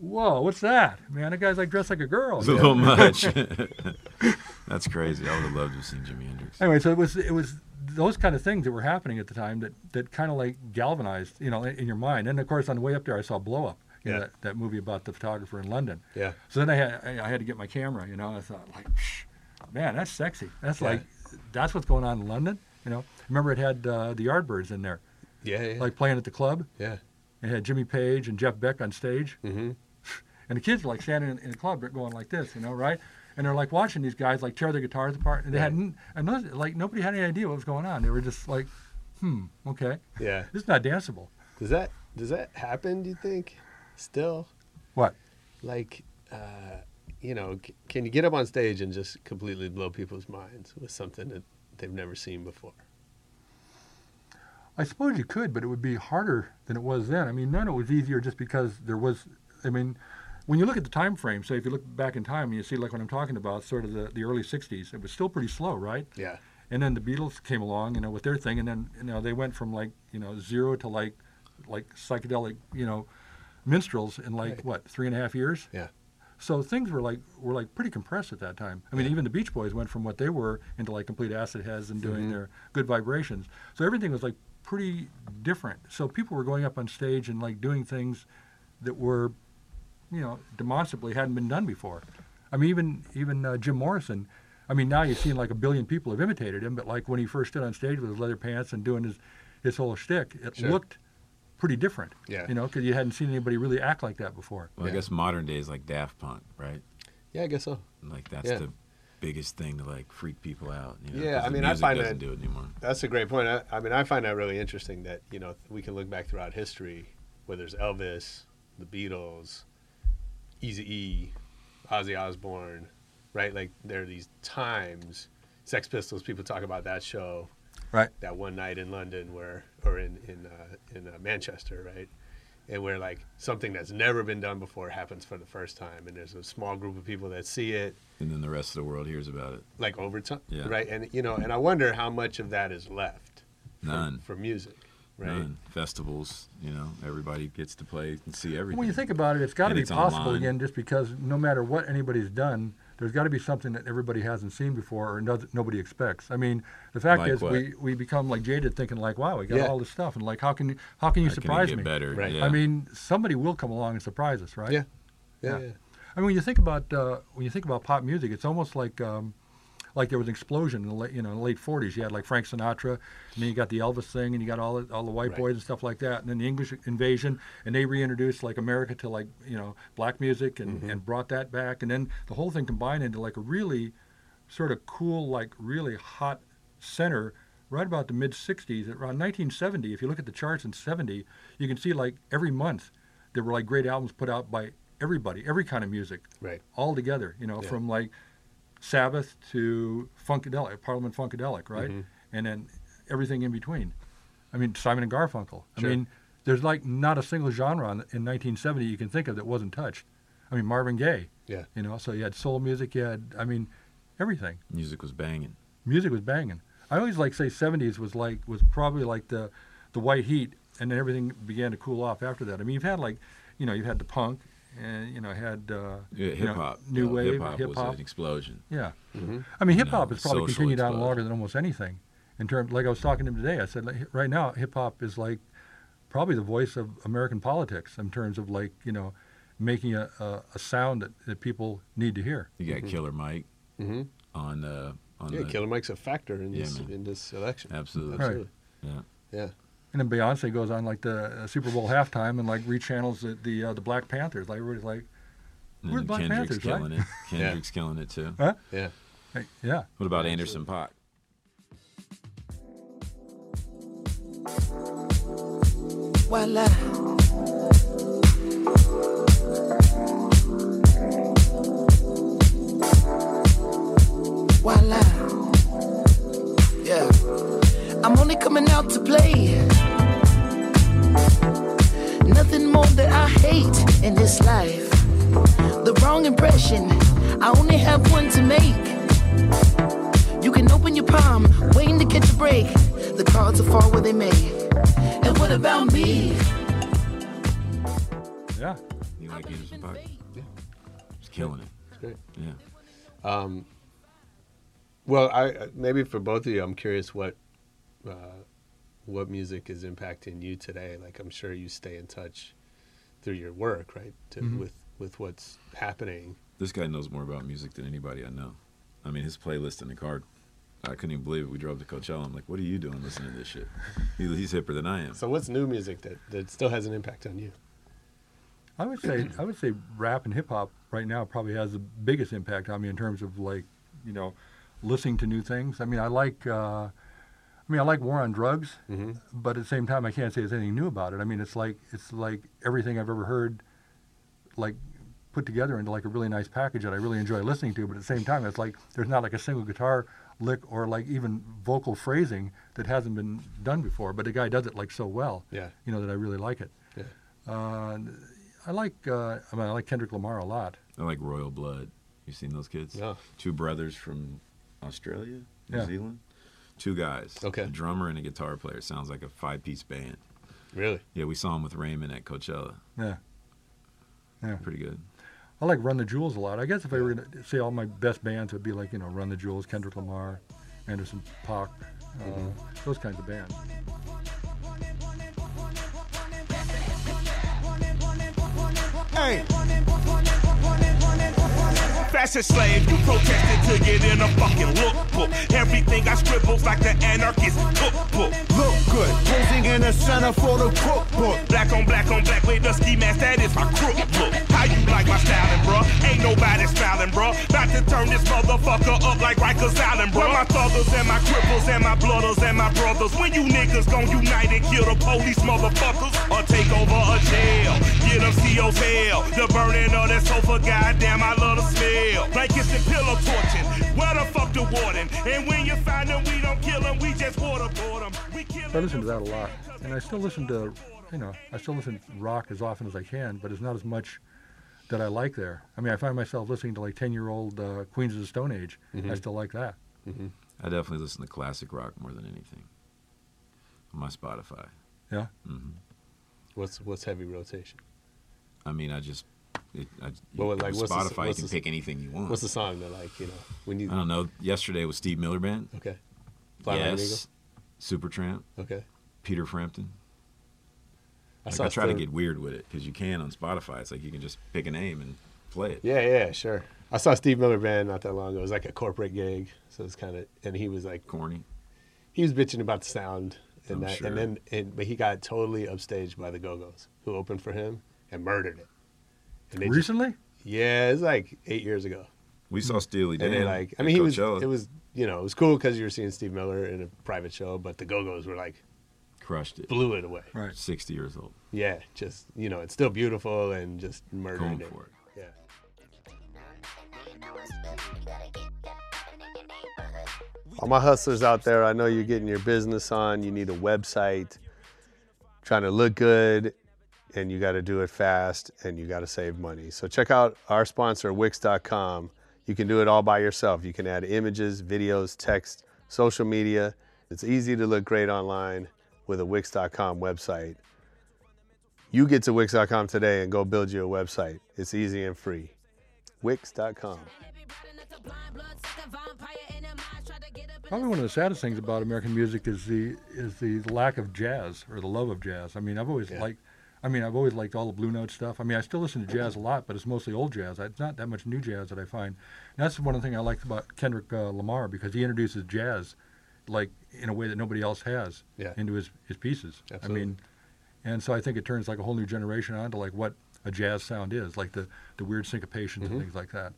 "Whoa, what's that, man? That guy's like dressed like a girl." It's a little much. That's crazy. I would have loved to have seen Jimi Hendrix. anyway, so it was it was those kind of things that were happening at the time that that kind of like galvanized, you know, in, in your mind. And of course, on the way up there, I saw Blow Up, you know, Yeah. that, that movie about the photographer in London. Yeah. So then I had I, I had to get my camera, you know. I thought like, man, that's sexy. That's Yeah. like that's what's going on in London, you know. Remember, it had uh, the Yardbirds in there, Yeah, yeah, like playing at the club. yeah. It had Jimmy Page and Jeff Beck on stage. Mm-hmm. And the kids are like standing in, in the club going like this, you know, right? And they're like watching these guys like tear their guitars apart, and they hadn't, and those, like nobody had any idea what was going on. They were just like, hmm, okay, Yeah. this is not danceable. Does that does that happen? Do you think? Still, What? like, uh, you know, c- can you get up on stage and just completely blow people's minds with something that they've never seen before? I suppose you could, but it would be harder than it was then. I mean, then it was easier just because there was. I mean, when you look at the time frame, say if you look back in time, and you see like what I'm talking about, sort of the, the early '60s. It was still pretty slow, right? Yeah. And then the Beatles came along, you know, with their thing, and then you know they went from like you know zero to like like psychedelic, you know, minstrels in like Right. what three and a half years. Yeah. So things were like were like pretty compressed at that time. I mean, Yeah. even the Beach Boys went from what they were into like complete acid heads and doing Mhm. their good vibrations. So everything was like pretty different. So people were going up on stage and like doing things that were, you know, demonstrably hadn't been done before. I mean, even even uh, Jim Morrison. I mean, now you've seen like a billion people have imitated him, but like when he first stood on stage with his leather pants and doing his his whole shtick, it Sure. looked pretty different. Yeah. You know, because you hadn't seen anybody really act like that before. Well, I guess modern day is like Daft Punk, right? Yeah, I guess so. Like that's Yeah. the biggest thing to like freak people out. You know, Yeah, 'cause I the mean, I music find doesn't that- do it anymore. That's a great point. I, I mean, I find that really interesting that you know we can look back throughout history, whether it's Elvis, the Beatles, Easy E, Ozzy Osbourne, right? Like there are these times. Sex Pistols. People talk about that show, Right. that one night in London where, or in in uh, in uh, Manchester, right? And where like something that's never been done before happens for the first time, and there's a small group of people that see it, And then the rest of the world hears about it. like over time, Yeah. right? And you know, and I wonder how much of that is left for, None. for music, right? None. Festivals, you know, everybody gets to play and see everything. When you think about it, it's got to be possible online. again, just because no matter what anybody's done, there's got to be something that everybody hasn't seen before or no, nobody expects. I mean, the fact Like is, what? we, we become like jaded, thinking like, "Wow, we got Yeah. all this stuff," and like, how can you how can you How can it surprise get me? better? Right. Yeah. I mean, somebody will come along and surprise us, right? Yeah. Yeah, Yeah. yeah. I mean, when you think about uh, when you think about pop music, it's almost like um, like there was an explosion in the late, you know in the late '40s. You had like Frank Sinatra, and then you got the Elvis thing, and you got all the, all the white Right. boys and stuff like that, and then the English invasion, and they reintroduced like America to like you know black music and, Mm-hmm. and brought that back, and then the whole thing combined into like a really sort of cool, like really hot center. Right about the mid '60s, around 1970. If you look at the charts in '70, you can see like every month there were like great albums put out by everybody, every kind of music Right. all together, you know, Yeah. from like Sabbath to Funkadelic, Parliament Funkadelic, right? Mm-hmm. And then everything in between. I mean, Simon and Garfunkel. I Sure. mean, there's like not a single genre in, in 1970 you can think of that wasn't touched. I mean, Marvin Gaye, Yeah. you know, so you had soul music, you had, I mean, everything. Music was banging. Music was banging. I always like say 70s was like was probably like the the white heat, and then everything began to cool off after that. I mean, you've had like, you know, you've had the punk, and you know, had uh, Yeah, you hip know, hop. new wave, Hip hop was an explosion. Yeah. Mm-hmm. I mean, hip hop know, has probably social continued on longer than almost anything. In terms, like I was talking to him today, I said, like, right now, hip hop is like probably the voice of American politics in terms of like you know, making a, a, a sound that, that people need to hear. You got Killer Mike Mm-hmm. on uh, on Yeah, the Killer Mike's a factor in Yeah, this man. in this election. Absolutely. Right. Absolutely. Yeah. Yeah. And then Beyonce goes on like the uh, Super Bowl halftime and like rechannels the the, uh, the Black Panthers. Like everybody's like, We're Black Kendrick's Panthers, right? killing it. Kendrick's killing it too. huh? Yeah. Hey, yeah. What about Anderson Paak? Voila. Voila. Yeah. I'm only coming out to play. Nothing more that I hate in this life. The wrong wrong impression. I only have one to make. You can open your palm, waiting to catch a break. The cards will fall where they may. And what about me? Yeah. You like Anderson Paak? Yeah. He's killing it. It's great. Yeah. Um, well, I maybe for both of you, I'm curious what uh, what music is impacting you today. Like, I'm sure you stay in touch through your work, right? To, Mhm. With with what's happening. This guy knows more about music than anybody I know. I mean, his playlist in the car, I couldn't even believe it. We drove to Coachella. I'm like, what are you doing listening to this shit? He, he's hipper than I am. So, what's new music that, that still has an impact on you? I would say I would say rap and hip hop right now probably has the biggest impact on me in terms of like, you know, listening to new things. I mean, I like uh, I mean, I like War on Drugs, Mm-hmm. but at the same time, I can't say there's anything new about it. I mean, it's like it's like everything I've ever heard, like put together into like a really nice package that I really enjoy listening to. But at the same time, it's like there's not like a single guitar lick or like even vocal phrasing that hasn't been done before. But the guy does it like so well. Yeah. You know that I really like it. Yeah. Uh, I like uh, I mean I like Kendrick Lamar a lot. I like Royal Blood. You seen those kids? Yeah. Two brothers from Australia, New Yeah. Zealand. Two guys. Okay. A drummer and a guitar player. Sounds like a five-piece band. Really? Yeah, we saw him with Raymond at Coachella. Yeah. Yeah. Pretty good. I like Run the Jewels a lot. I guess if I were going to say all my best bands it would be like, you know, Run the Jewels, Kendrick Lamar, Anderson Paak, uh, Mhm. those kinds of bands. Hey. Fashion slave, you protested to get in a fucking lookbook. Everything I scribbles like the anarchist cookbook. Look good, posing in the center for the cookbook. Black on black on black with the ski mask, that is my crook look. How you like my styling, bruh? Ain't nobody smiling, bruh. About to turn this motherfucker up like Rikers Island, bruh. My thuggers and my cripples and my blooders and my brothers. When you niggas gon' unite and kill the police motherfuckers or take over a jail. Get them CO's hell. The burning of that sofa, goddamn, I love the smell. Blankets and pillow torching. Where the fuck the warden? And when you find them, we don't kill them, we just waterboard them. We kill So I listen to that a lot. And I still listen to, you know, I still listen to rock as often as I can, but it's not as much that I like there. I mean, I find myself listening to like 10 year old uh, Queens of the Stone Age. I Mhm. still like that. Mm-hmm. I definitely listen to classic rock more than anything. On my Spotify. Yeah. hmm What's what's heavy rotation? I mean, I just. It, I, Well, with like, what's the- Spotify, you can the- pick anything you want. What's the song that like you know when you? I don't know. Yesterday was Steve Miller Band. Okay. Fly Like an yes. Supertramp. Okay. Peter Frampton. I Like, saw I try to get weird with it because you can on Spotify. It's like you can just pick a name and play it. Yeah, yeah, sure. I saw Steve Miller Band not that long ago. It was like a corporate gig, so it's kind of, and he was like corny. He was bitching about the sound, and I'm that, sure. and then, and, but he got totally upstaged by the Go Go's, who opened for him and murdered it. And they just- Recently? yeah, it's like eight years ago. We saw Steely And they Dan like, I mean, he was, it was, you know, it was cool because you were seeing Steve Miller in a private show, but the Go Go's were like, Crushed it. blew it away. Right. 60 years old. Yeah, just you know, it's still beautiful and just murdering Going it. for it. Yeah. All my hustlers out there, I know you're getting your business on. You need a website, trying to look good, and you got to do it fast and you got to save money. So check out our sponsor, Wix.com. You can do it all by yourself. You can add images, videos, text, social media. It's easy to look great online with a Wix.com website. You get to Wix.com today and go build you a website. It's easy and free. Wix.com. Probably one of the saddest things about American music is the is the lack of jazz or the love of jazz. I mean, I've always liked, I mean, I've always liked all the Blue Note stuff. I mean, I still listen to jazz a lot, but it's mostly old jazz. It's not that much new jazz that I find. And that's one of the things I like about Kendrick uh, Lamar because he introduces jazz, like in a way that nobody else has, Yeah. into his his pieces. Absolutely. I mean, and so I think it turns like a whole new generation on to like what a jazz sound is, like the the weird syncopations Mhm. and things like that.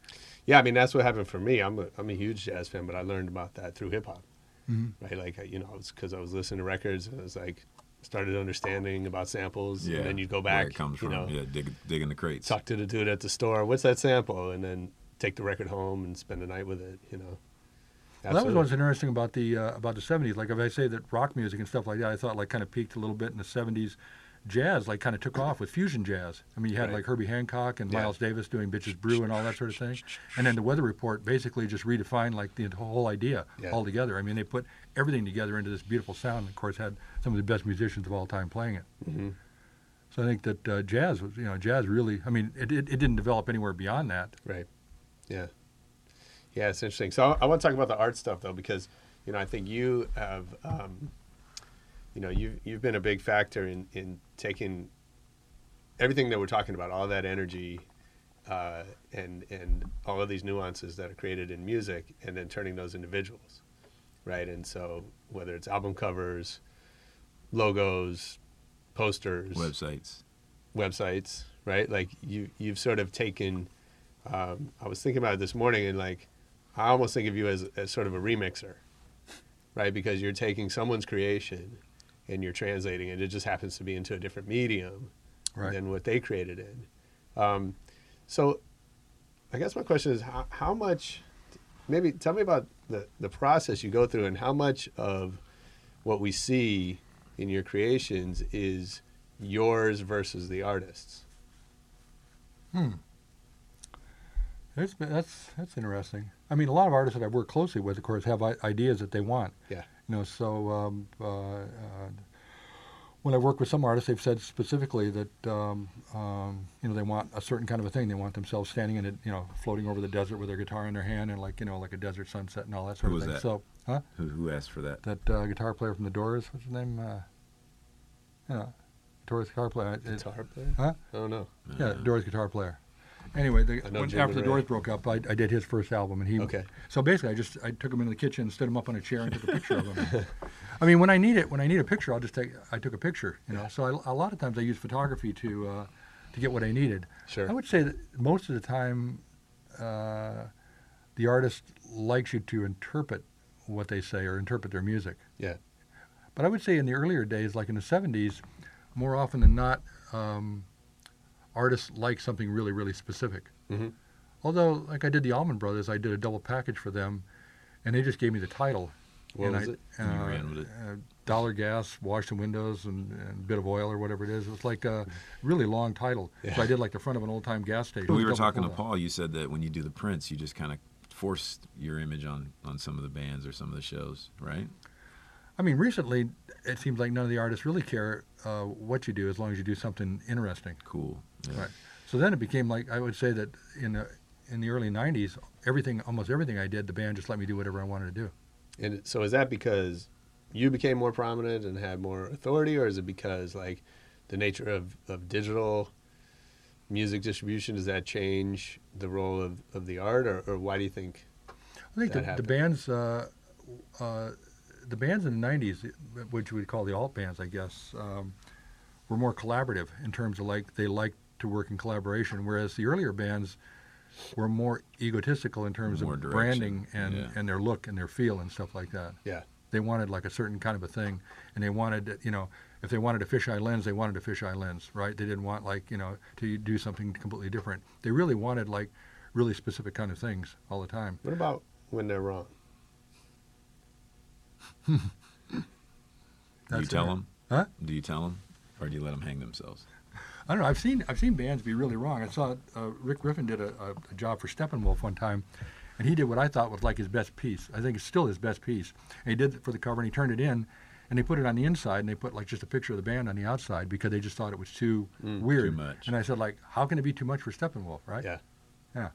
Yeah, I mean that's what happened for me. I'm a I'm a huge jazz fan, but I learned about that through hip hop, Mhm. right? Like you know, it's because I was listening to records and I was like started understanding about samples, Yeah. and then you go back, where back, it comes you from. know, yeah, dig, dig in the crates. talk to the dude at the store. What's that sample? And then take the record home and spend the night with it. You know. Well, that was what's interesting about the uh, about the '70s. Like if I say that rock music and stuff like that, I thought like kind of peaked a little bit in the '70s, jazz like kind of took off with fusion jazz. I mean, you had Right. like Herbie Hancock and Yeah. Miles Davis doing Bitches Brew and all that sort of thing. And then the Weather Report basically just redefined like the whole idea Yeah. altogether. I mean, they put everything together into this beautiful sound. And of course, had some of the best musicians of all time playing it. Mhm. So I think that uh, jazz was, you know, jazz really. I mean, it, it, it didn't develop anywhere beyond that. Right. Yeah. Yeah, it's interesting. So I, I want to talk about the art stuff though, because you know I think you have, um, you know, you you've been a big factor in in taking everything that we're talking about, all that energy, uh, and and all of these nuances that are created in music, and then turning those into visuals, right? And so whether it's album covers, logos, posters, Websites. websites, right? Like you you've sort of taken. Um, I was thinking about it this morning, and like I almost think of you as as sort of a remixer, right? Because you're taking someone's creation and you're translating it. It just happens to be into a different medium Right. than what they created in. Um, so, I guess my question is how, how much. Maybe tell me about the the process you go through and how much of what we see in your creations is yours versus the artist's. Hmm. That's that's that's interesting. I mean, a lot of artists that I work closely with, of course, have I- ideas that they want. Yeah. You know, so um, uh, uh, when I work with some artists, they've said specifically that um, um, you know they want a certain kind of a thing. They want themselves standing in it, you know, floating over the desert with their guitar in their hand and like you know like a desert sunset and all that sort Who of was thing. that? So, huh? Who, who asked for that? That uh, guitar player from the Doors, what's his name? Uh, yeah, Doors guitar player. It- Guitar player? Huh? I don't know. Yeah, Doors guitar player. Anyway, the, know when, Jim after the Doors Ray. broke up, I, I did his first album, and he. Okay. So basically, I just I took him into the kitchen, stood him up on a chair, and took a picture of him. I mean, when I need it, when I need a picture, I'll just take. I took a picture, you know. So I, a lot of times I use photography to uh, to get what I needed. Sure. I would say that most of the time, uh, the artist likes you to interpret what they say or interpret their music. Yeah. But I would say in the earlier days, like in the 70s, more often than not, um, artists like something really, really specific. Mhm. Although, like I did the Allman Brothers, I did a double package for them, and they just gave me the title. What and was I, it? And you uh, ran with it. Uh, dollar gas, wash the windows, and, and a bit of oil or whatever it is. It was like a really long title. So I did like the front of an old time gas station. we were Double talking to. Paul. You said that when you do the prints, you just kind of force your image on on some of the bands or some of the shows, right? I mean, recently it seems like none of the artists really care uh, what you do as long as you do something interesting. Cool. Yeah. Right. So then it became like I would say that in the in the early '90s, everything, almost everything I did, the band just let me do whatever I wanted to do. And so is that because you became more prominent and had more authority, or is it because like the nature of, of digital music distribution does that change the role of, of the art, or, or why do you think? I think the, the bands, uh, uh, the bands in the '90s, which we'd call the alt bands, I guess, um, were more collaborative in terms of like they liked to work in collaboration, whereas the earlier bands were more egotistical in terms More of direction, branding and, yeah. and their look and their feel and stuff like that. Yeah. They wanted like a certain kind of a thing, and they wanted, you know, if they wanted a fisheye lens, they wanted a fisheye lens, right? They didn't want like, you know, to do something completely different. They really wanted like really specific kind of things all the time. What about when they're wrong? do you tell it. them? Huh? Do you tell them, or do you let them hang themselves? I don't know. I've seen I've seen bands be really wrong. I saw uh, Rick Griffin did a, a, a job for Steppenwolf one time, and he did what I thought was like his best piece. I think it's still his best piece. And he did it for the cover, and he turned it in, and they put it on the inside, and they put like just a picture of the band on the outside because they just thought it was too Mm, weird. too much. And I said like, how can it be too much for Steppenwolf, right? Yeah. Yeah.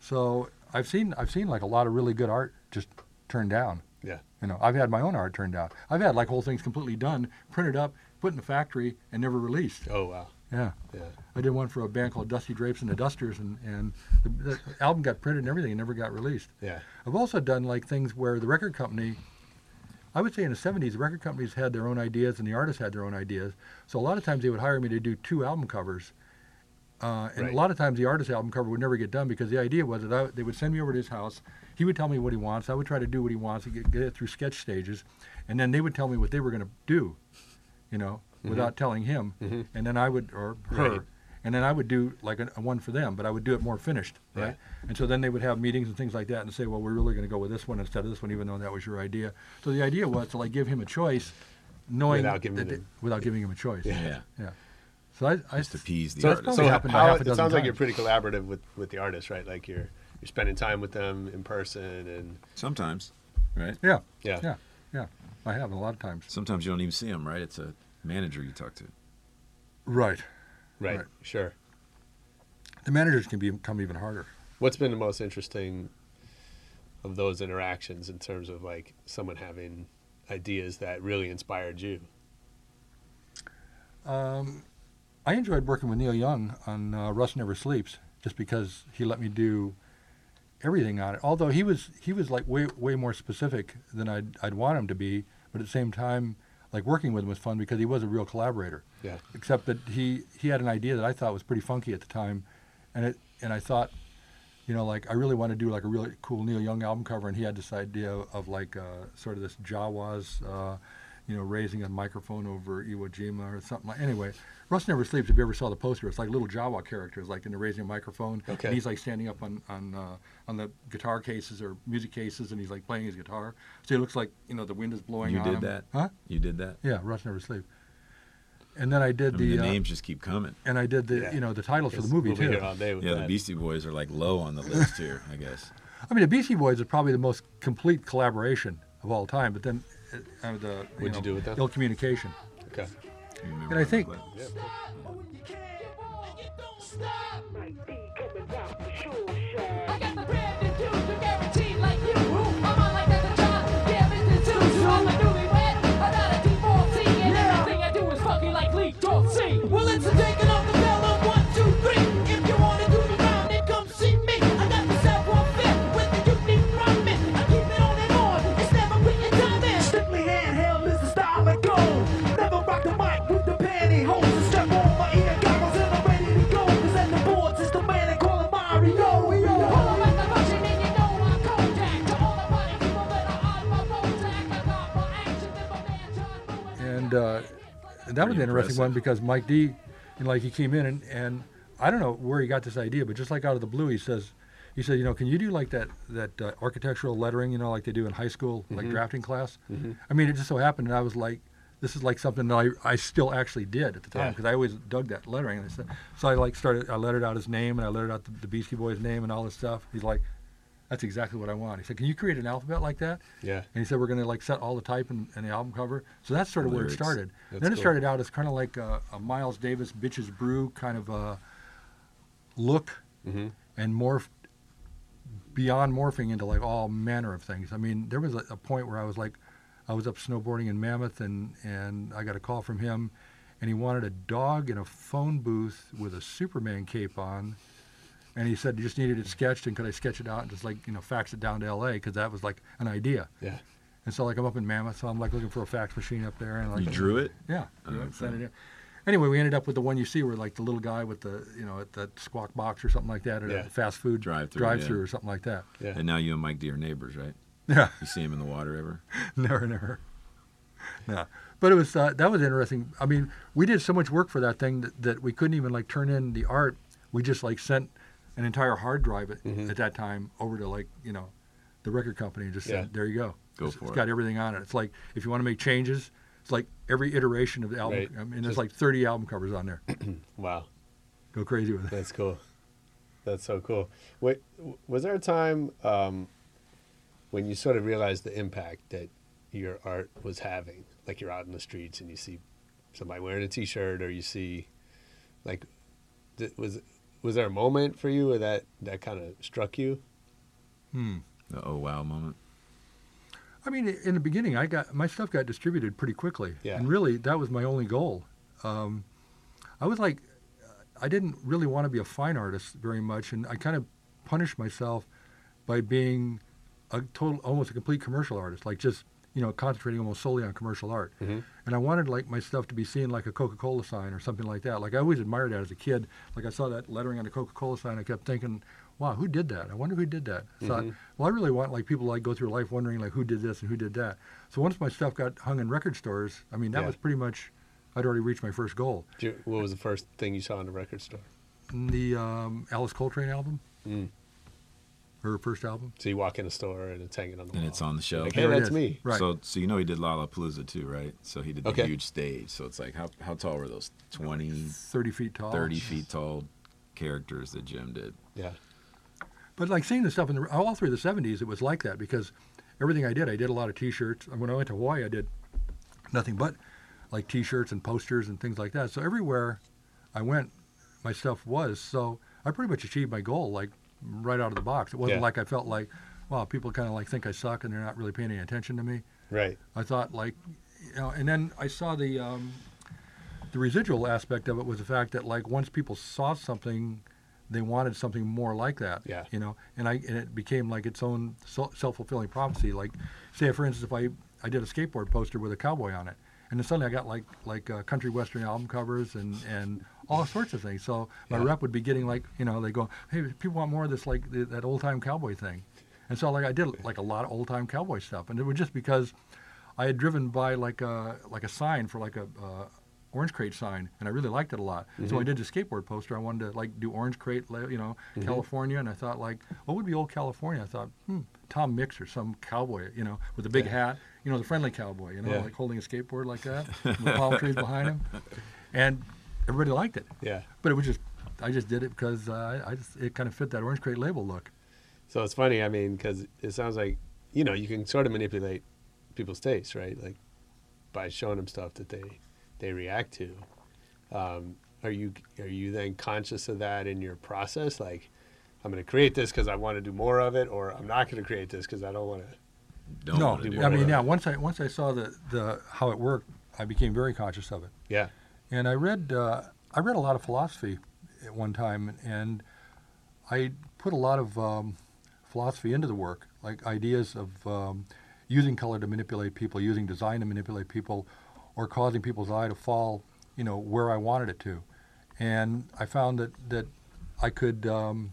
So I've seen I've seen like a lot of really good art just turned down. Yeah. You know, I've had my own art turned down. I've had like whole things completely done, printed up, put in the factory, and never released. Oh wow. Yeah. Yeah. I did one for a band called Dusty Drapes and the Dusters, and, and the, the album got printed and everything and never got released. Yeah. I've also done like things where the record company, I would say in the 70s, the record companies had their own ideas and the artists had their own ideas. So a lot of times they would hire me to do two album covers. Uh, and Right. a lot of times the artist album cover would never get done because the idea was that I, they would send me over to his house. He would tell me what he wants. I would try to do what he wants and get, get it through sketch stages. And then they would tell me what they were going to do, you know, without telling him. Mhm. And then I would, or her, Right. and then I would do like a, a one for them, but I would do it more finished, Yeah. right? And so then they would have meetings and things like that and say, well, we're really going to go with this one instead of this one, even though that was your idea. So the idea was to like give him a choice knowing Without giving that them- they- without giving him a choice. Yeah. Yeah. yeah. So I, I Just appease the So, artist. so happened how, half a it dozen sounds like times. you're pretty collaborative with, with the artist, right? Like you're you're spending time with them in person, and Sometimes, right? Yeah. Yeah. Yeah. Yeah. I have a lot of times. Sometimes you don't even see them, right? It's a manager you talk to. Right. right, Right. sure. The managers can become even harder. What's been the most interesting of those interactions in terms of like someone having ideas that really inspired you? Um, I enjoyed working with Neil Young on uh, Rust Never Sleeps, just because he let me do everything on it. Although he was he was like way way more specific than I'd I'd want him to be, but at the same time, like working with him was fun because he was a real collaborator. Yeah. Except that he he had an idea that I thought was pretty funky at the time, and it and I thought. You know, like I really want to do like a really cool Neil Young album cover, and he had this idea of like uh, sort of this Jawas, uh, you know, raising a microphone over Iwo Jima or something like. Anyway, Rust Never Sleeps. If you ever saw the poster, it's like little Jawa characters, like in the raising a microphone, Okay. and he's like standing up on on uh, on the guitar cases or music cases, and he's like playing his guitar. So he looks like you know the wind is blowing. You on did him. that? huh? You did that? Yeah, Rust Never Sleeps. And then I did I mean, the, the uh, names just keep coming. and I did the Yeah. you know the titles for the movie we'll be too. here all day with Yeah, the. Beastie Boys are like low on the list here, I guess. I mean, the Beastie Boys are probably the most complete collaboration of all time. But then, uh, the What'd you do with that? Ill Communication. Okay. You remember And I think Yeah. And uh, that was an interesting one because Mike D, know, like he came in and, and I don't know where he got this idea, but just like out of the blue, he says, he said, you know, can you do like that that uh, architectural lettering, you know, like they do in high school, like Mhm. drafting class? Mhm. I mean, it just so happened, and I was like, this is like something that I, I still actually did at the time Yeah. because I always dug that lettering. And I said, so I like started, I lettered out his name and I lettered out the, the Beastie Boys name and all this stuff. He's like, that's exactly what I want. He said, can you create an alphabet like that? Yeah. And he said, we're going to like set all the type in, in the album cover. So that's sort of where it started. That's then it cool. started out as kind of like a, a Miles Davis Bitches Brew kind of a look Mm-hmm. and morphed beyond morphing into like all manner of things. I mean, there was a, a point where I was like, I was up snowboarding in Mammoth and, and I got a call from him and he wanted a dog in a phone booth with a Superman cape on. And he said he just needed it sketched and could I sketch it out and just like, you know, fax it down to LA because that was like an idea. Yeah. And so like I'm up in Mammoth, so I'm like looking for a fax machine up there and like You drew it? Yeah. Oh, drew okay. it. Anyway, we ended up with the one you see where like the little guy with the you know at that squawk box or something like that at Yeah. a fast food Drive-through, drive-through yeah. or something like that. Yeah. And now you and Mike D are neighbors, right? Yeah. You see him in the water ever? never, never. No, but it was uh, that was interesting. I mean, we did so much work for that thing that, that we couldn't even like turn in the art. We just like sent an entire hard drive at, Mhm. at that time over to like you know the record company and just Yeah. said, "There you go. Go it's, for it's it." got everything on it." It's like if you want to make changes, it's like every iteration of the album. Right. I mean, there's Just- like 30 album covers on there. Wow. Go crazy with it. That's cool. That's so cool. Wait, was there a time um, when you sort of realized the impact that your art was having? Like you're out in the streets and you see somebody wearing a T-shirt, or you see, like, was was there a moment for you where that that kind of struck you? Hmm. The oh wow moment. I mean, in the beginning, I got my stuff got distributed pretty quickly, Yeah. and really that was my only goal. Um, I was like, I didn't really want to be a fine artist very much, and I kind of punished myself by being a total, almost a complete commercial artist, like just you know concentrating almost solely on commercial art. Mhm. And I wanted like my stuff to be seen like a Coca-Cola sign or something like that. Like I always admired that as a kid. Like I saw that lettering on the Coca-Cola sign, I kept thinking, wow, who did that? I wonder who did that. I thought, well, I really want like people like go through life wondering like who did this and who did that. So once my stuff got hung in record stores, I mean that Yeah. was pretty much, I'd already reached my first goal. You, what was the first thing you saw in the record store? The um, Alice Coltrane album. Mm. Her first album. So you walk in a store and it's hanging on the and wall. it's on the shelf. Like, hey, that's me. Right. So, so you know he did Lollapalooza too, right? So he did the Okay. huge stage. So it's like how how tall were those? 20, 30 feet tall. 30 feet tall characters that Jim did. Yeah. But like seeing the stuff in the all through the '70s, it was like that because everything I did, I did a lot of T-shirts. When I went to Hawaii, I did nothing but like T-shirts and posters and things like that. So everywhere I went, my stuff was. So I pretty much achieved my goal, like right out of the box. It wasn't Yeah. like I felt like, wow, people kind of like think I suck and they're not really paying any attention to me. Right. I thought like, you know, and then I saw the um, the residual aspect of it was the fact that like once people saw something, they wanted something more like that. Yeah. You know, and I and it became like its own self fulfilling prophecy. Like, say for instance, if I I did a skateboard poster with a cowboy on it, and then suddenly I got like like uh, country western album covers and and all sorts of things. So my Yeah. rep would be getting like you know they go, hey, people want more of this like th- that old time cowboy thing. And so like I did like a lot of old time cowboy stuff, and it was just because I had driven by like a like a sign for like a uh, orange crate sign, and I really liked it a lot. So I Mhm. did the skateboard poster. I wanted to like do orange crate, you know, Mhm. California, and I thought like, what would be old California? I thought, hmm, Tom Mix or some cowboy, you know, with a big Yeah. hat, you know, the friendly cowboy, you know, Yeah. like holding a skateboard like that, with palm trees behind him, and everybody liked it. Yeah. But it was just, I just did it because uh, I just it kind of fit that orange crate label look. So it's funny, I mean, because it sounds like, you know, you can sort of manipulate people's taste, right? Like by showing them stuff that they they react to. Um, are you are you then conscious of that in your process? Like, I'm going to create this because I want to do more of it, or I'm not going to create this because I don't want to. no, do I mean, of yeah. it. Once I once I saw the the how it worked, I became very conscious of it. Yeah. And I read uh, I read a lot of philosophy at one time, and I put a lot of um, philosophy into the work, like ideas of um, using color to manipulate people, using design to manipulate people, or causing people's eye to fall, you know, where I wanted it to. And I found that that I could. Um,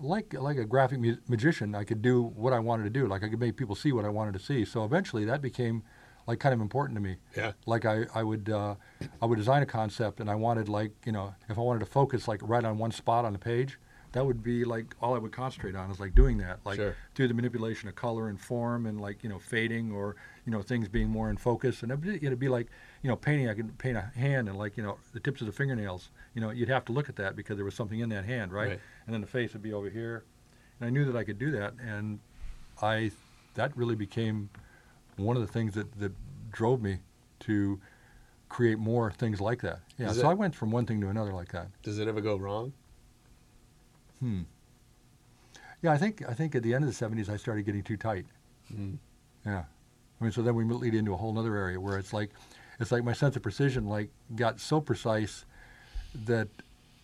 like like a graphic mu- magician, I could do what I wanted to do. Like I could make people see what I wanted to see. So eventually, that became like kind of important to me. Yeah. Like I I would uh, I would design a concept, and I wanted like you know if I wanted to focus like right on one spot on the page, that would be like all I would concentrate on is like doing that, like Sure. through the manipulation of color and form, and like you know fading or you know things being more in focus. And it'd be, it'd be like you know painting. I could paint a hand and like you know the tips of the fingernails. You know you'd have to look at that because there was something in that hand, right? Right. And then the face would be over here, and I knew that I could do that, and I that really became one of the things that that drove me to create more things like that. Yeah. Is so it- I went from one thing to another like that. Does it ever go wrong? Hmm. Yeah, I think I think at the end of the '70s I started getting too tight. Mm. Yeah, I mean, so then we lead into a whole other area where it's like, it's like my sense of precision like got so precise that,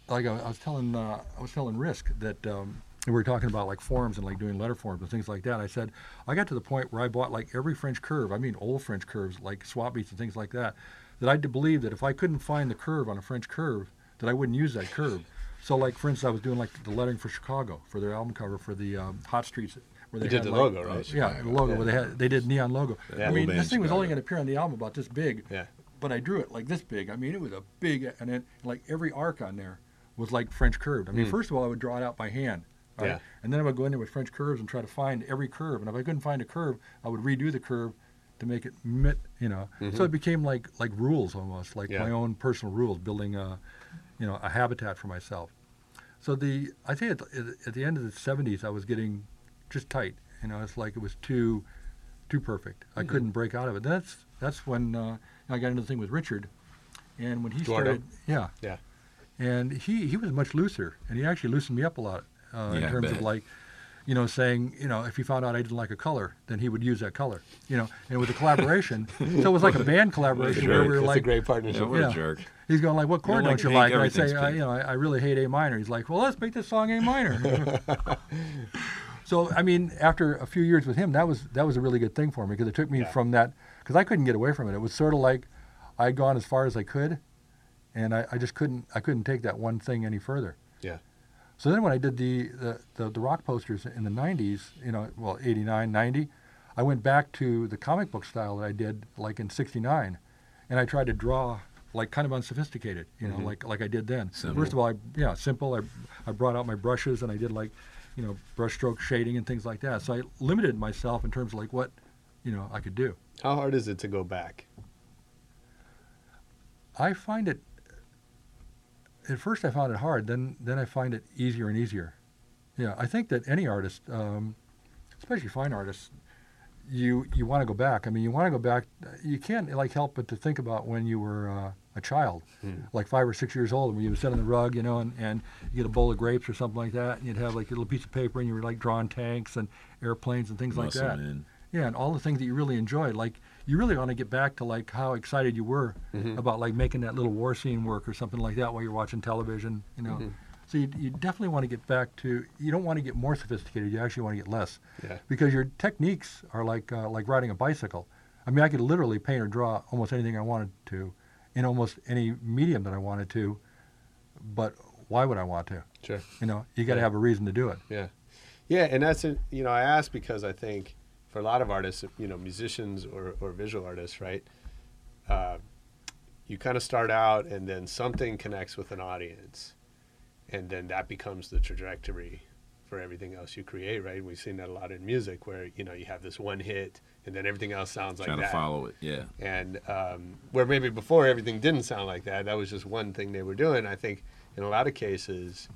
like I, I was telling uh, I was telling Risk that um, we were talking about like forms and like doing letter forms and things like that. I said I got to the point where I bought like every French curve. I mean, old French curves like swap beats and things like that. That I did believe that if I couldn't find the curve on a French curve, that I wouldn't use that curve. So, like for instance, I was doing like the lettering for Chicago for their album cover for the um, Hot Streets. Where You they did the like- logo, right? Yeah, the logo. Yeah. Where they had they did neon logo. Yeah. I mean, this thing was only going to appear on the album about this big. Yeah. But I drew it like this big. I mean, it was a big, and then like every arc on there was like French curved. I mean, Hmm. first of all, I would draw it out by hand. All Yeah. And then I would go in there with French curves and try to find every curve. And if I couldn't find a curve, I would redo the curve to make it mit, you know. Mhm. So it became like like rules almost, like Yeah. my own personal rules, building a, you know, a habitat for myself. So the I think at the, at the end of the '70s, I was getting just tight. You know, it's like it was too too perfect. I Mhm. couldn't break out of it. That's that's when uh, I got into the thing with Richard, and when he Eduardo. started, yeah, Yeah. and he he was much looser, and he actually loosened me up a lot uh, in Yeah, I terms of like. You know, saying, you know, if he found out I didn't like a color, then he would use that color. You know, and with the collaboration, so it was like a band collaboration where we were That's a like, great partnership. Yeah, what a jerk. He's going like, "What chord don't don't, like you like?" And I say, I, pink. "You know, I, I really hate A minor." He's like, "Well, let's make this song A minor." so I mean, after a few years with him, that was that was a really good thing for me because it took me Yeah. from that because I couldn't get away from it. It was sort of like I'd gone as far as I could, and I, I just couldn't I couldn't take that one thing any further. Yeah. So then when I did the, the, the, the rock posters in the 90s, you know, well, 89, 90, I went back to the comic book style that I did like in 69. And I tried to draw like kind of unsophisticated, you know, Mhm. like like I did then. Simple. First of all, I, yeah, simple. I, I brought out my brushes and I did like, you know, brushstroke shading and things like that. So I limited myself in terms of like what, you know, I could do. How hard is it to go back? I find it. At first, I found it hard. Then, then I find it easier and easier. Yeah, I think that any artist, um, especially fine artists, you you want to go back. I mean, you want to go back. You can't like help but to think about when you were uh, a child, Hmm. like five or six years old, when you would sit on the rug, you know, and, and you get a bowl of grapes or something like that, and you'd have like a little piece of paper, and you were like drawing tanks and airplanes and things like that. Yeah, and all the things that you really enjoyed. Like you really want to get back to like how excited you were Mhm. about like making that little war scene work or something like that while you're watching television. You know, Mhm. so you, you definitely want to get back to. You don't want to get more sophisticated. You actually want to get less. Yeah. Because your techniques are like uh, like riding a bicycle. I mean, I could literally paint or draw almost anything I wanted to, in almost any medium that I wanted to. But why would I want to? Sure. You know, you got to Yeah. have a reason to do it. Yeah, yeah, and that's. You know, I ask because I think for a lot of artists, you know, musicians or, or visual artists, right? Uh, you kind of start out, and then something connects with an audience, and then that becomes the trajectory for everything else you create, right? We've seen that a lot in music, where you know you have this one hit, and then everything else sounds like that. Trying to follow it, yeah. And um, where maybe before everything didn't sound like that, that was just one thing they were doing. I think in a lot of cases,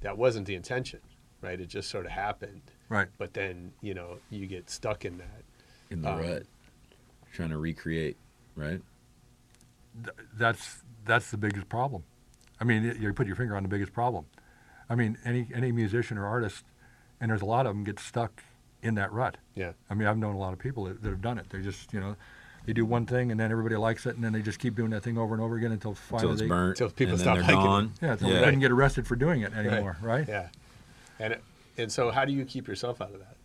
that wasn't the intention, right? It just sort of happened. Right. But then, you know, you get stuck in that. in the Um, rut, trying to recreate, right? Th- that's that's the biggest problem. I mean, y- you put your finger on the biggest problem. I mean, any any musician or artist, and there's a lot of them get stuck in that rut. Yeah. I mean, I've known a lot of people that, that have done it. They just, you know, they do one thing and then everybody likes it, and then they just keep doing that thing over and over again until finally until it's they, burnt, until people stop they're liking it. Yeah, until Yeah. they didn't get arrested for doing it anymore, right? Yeah. And it, and so, how do you keep yourself out of that?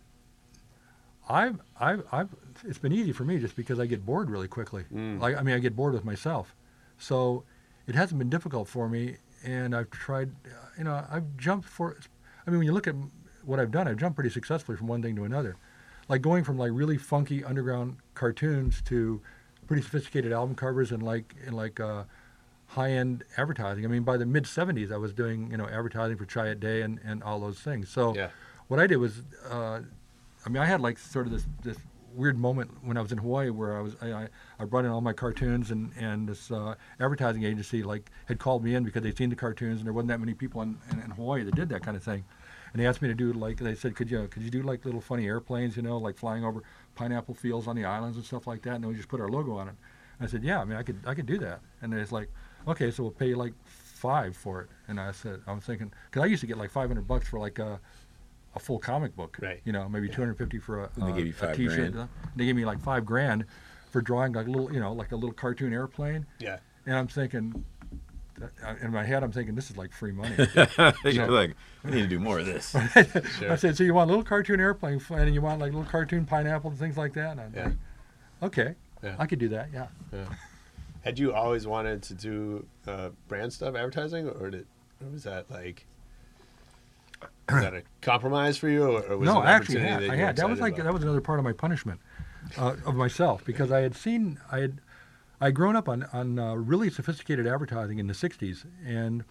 I've, I've, I've, it's been easy for me just because I get bored really quickly. Mm. Like, I mean, I get bored with myself. So it hasn't been difficult for me. And I've tried, you know, I've jumped for, I mean, when you look at what I've done, I've jumped pretty successfully from one thing to another. Like going from like really funky underground cartoons to pretty sophisticated album covers and like, and like, uh, high-end advertising. I mean, by the mid '70s, I was doing you know advertising for Chiat Day and, and all those things. So Yeah. what I did was, uh, I mean, I had like sort of this this weird moment when I was in Hawaii where I was I, I, I brought in all my cartoons and and this uh, advertising agency like had called me in because they'd seen the cartoons and there wasn't that many people in, in, in Hawaii that did that kind of thing. And they asked me to do like they said, could you could you do like little funny airplanes, you know, like flying over pineapple fields on the islands and stuff like that, and then we just put our logo on it. And I said, yeah, I mean, I could I could do that. And it's like, okay, so we'll pay you like five for it. And I said, I was thinking, because I used to get like 500 bucks for like a, a full comic book, Right. You know, maybe 250 for a, And they a- gave you a five t-shirt. grand. They gave me like five grand for drawing like a little, you know, like a little cartoon airplane. Yeah. And I'm thinking, uh, in my head, I'm thinking this is like free money. You're like, we need to do more of this. I said, so you want a little cartoon airplane, f- and you want like little cartoon pineapple and things like that? And I'm Yeah. like, okay, Yeah. I could do that. Yeah. Yeah. Had you always wanted to do uh, brand stuff, advertising, or did, or was that like, was that a compromise for you, or, or was no, an I actually had. that I had. That was like about? that was another part of my punishment uh, of myself because I had seen I had I had grown up on on uh, really sophisticated advertising in the '60s and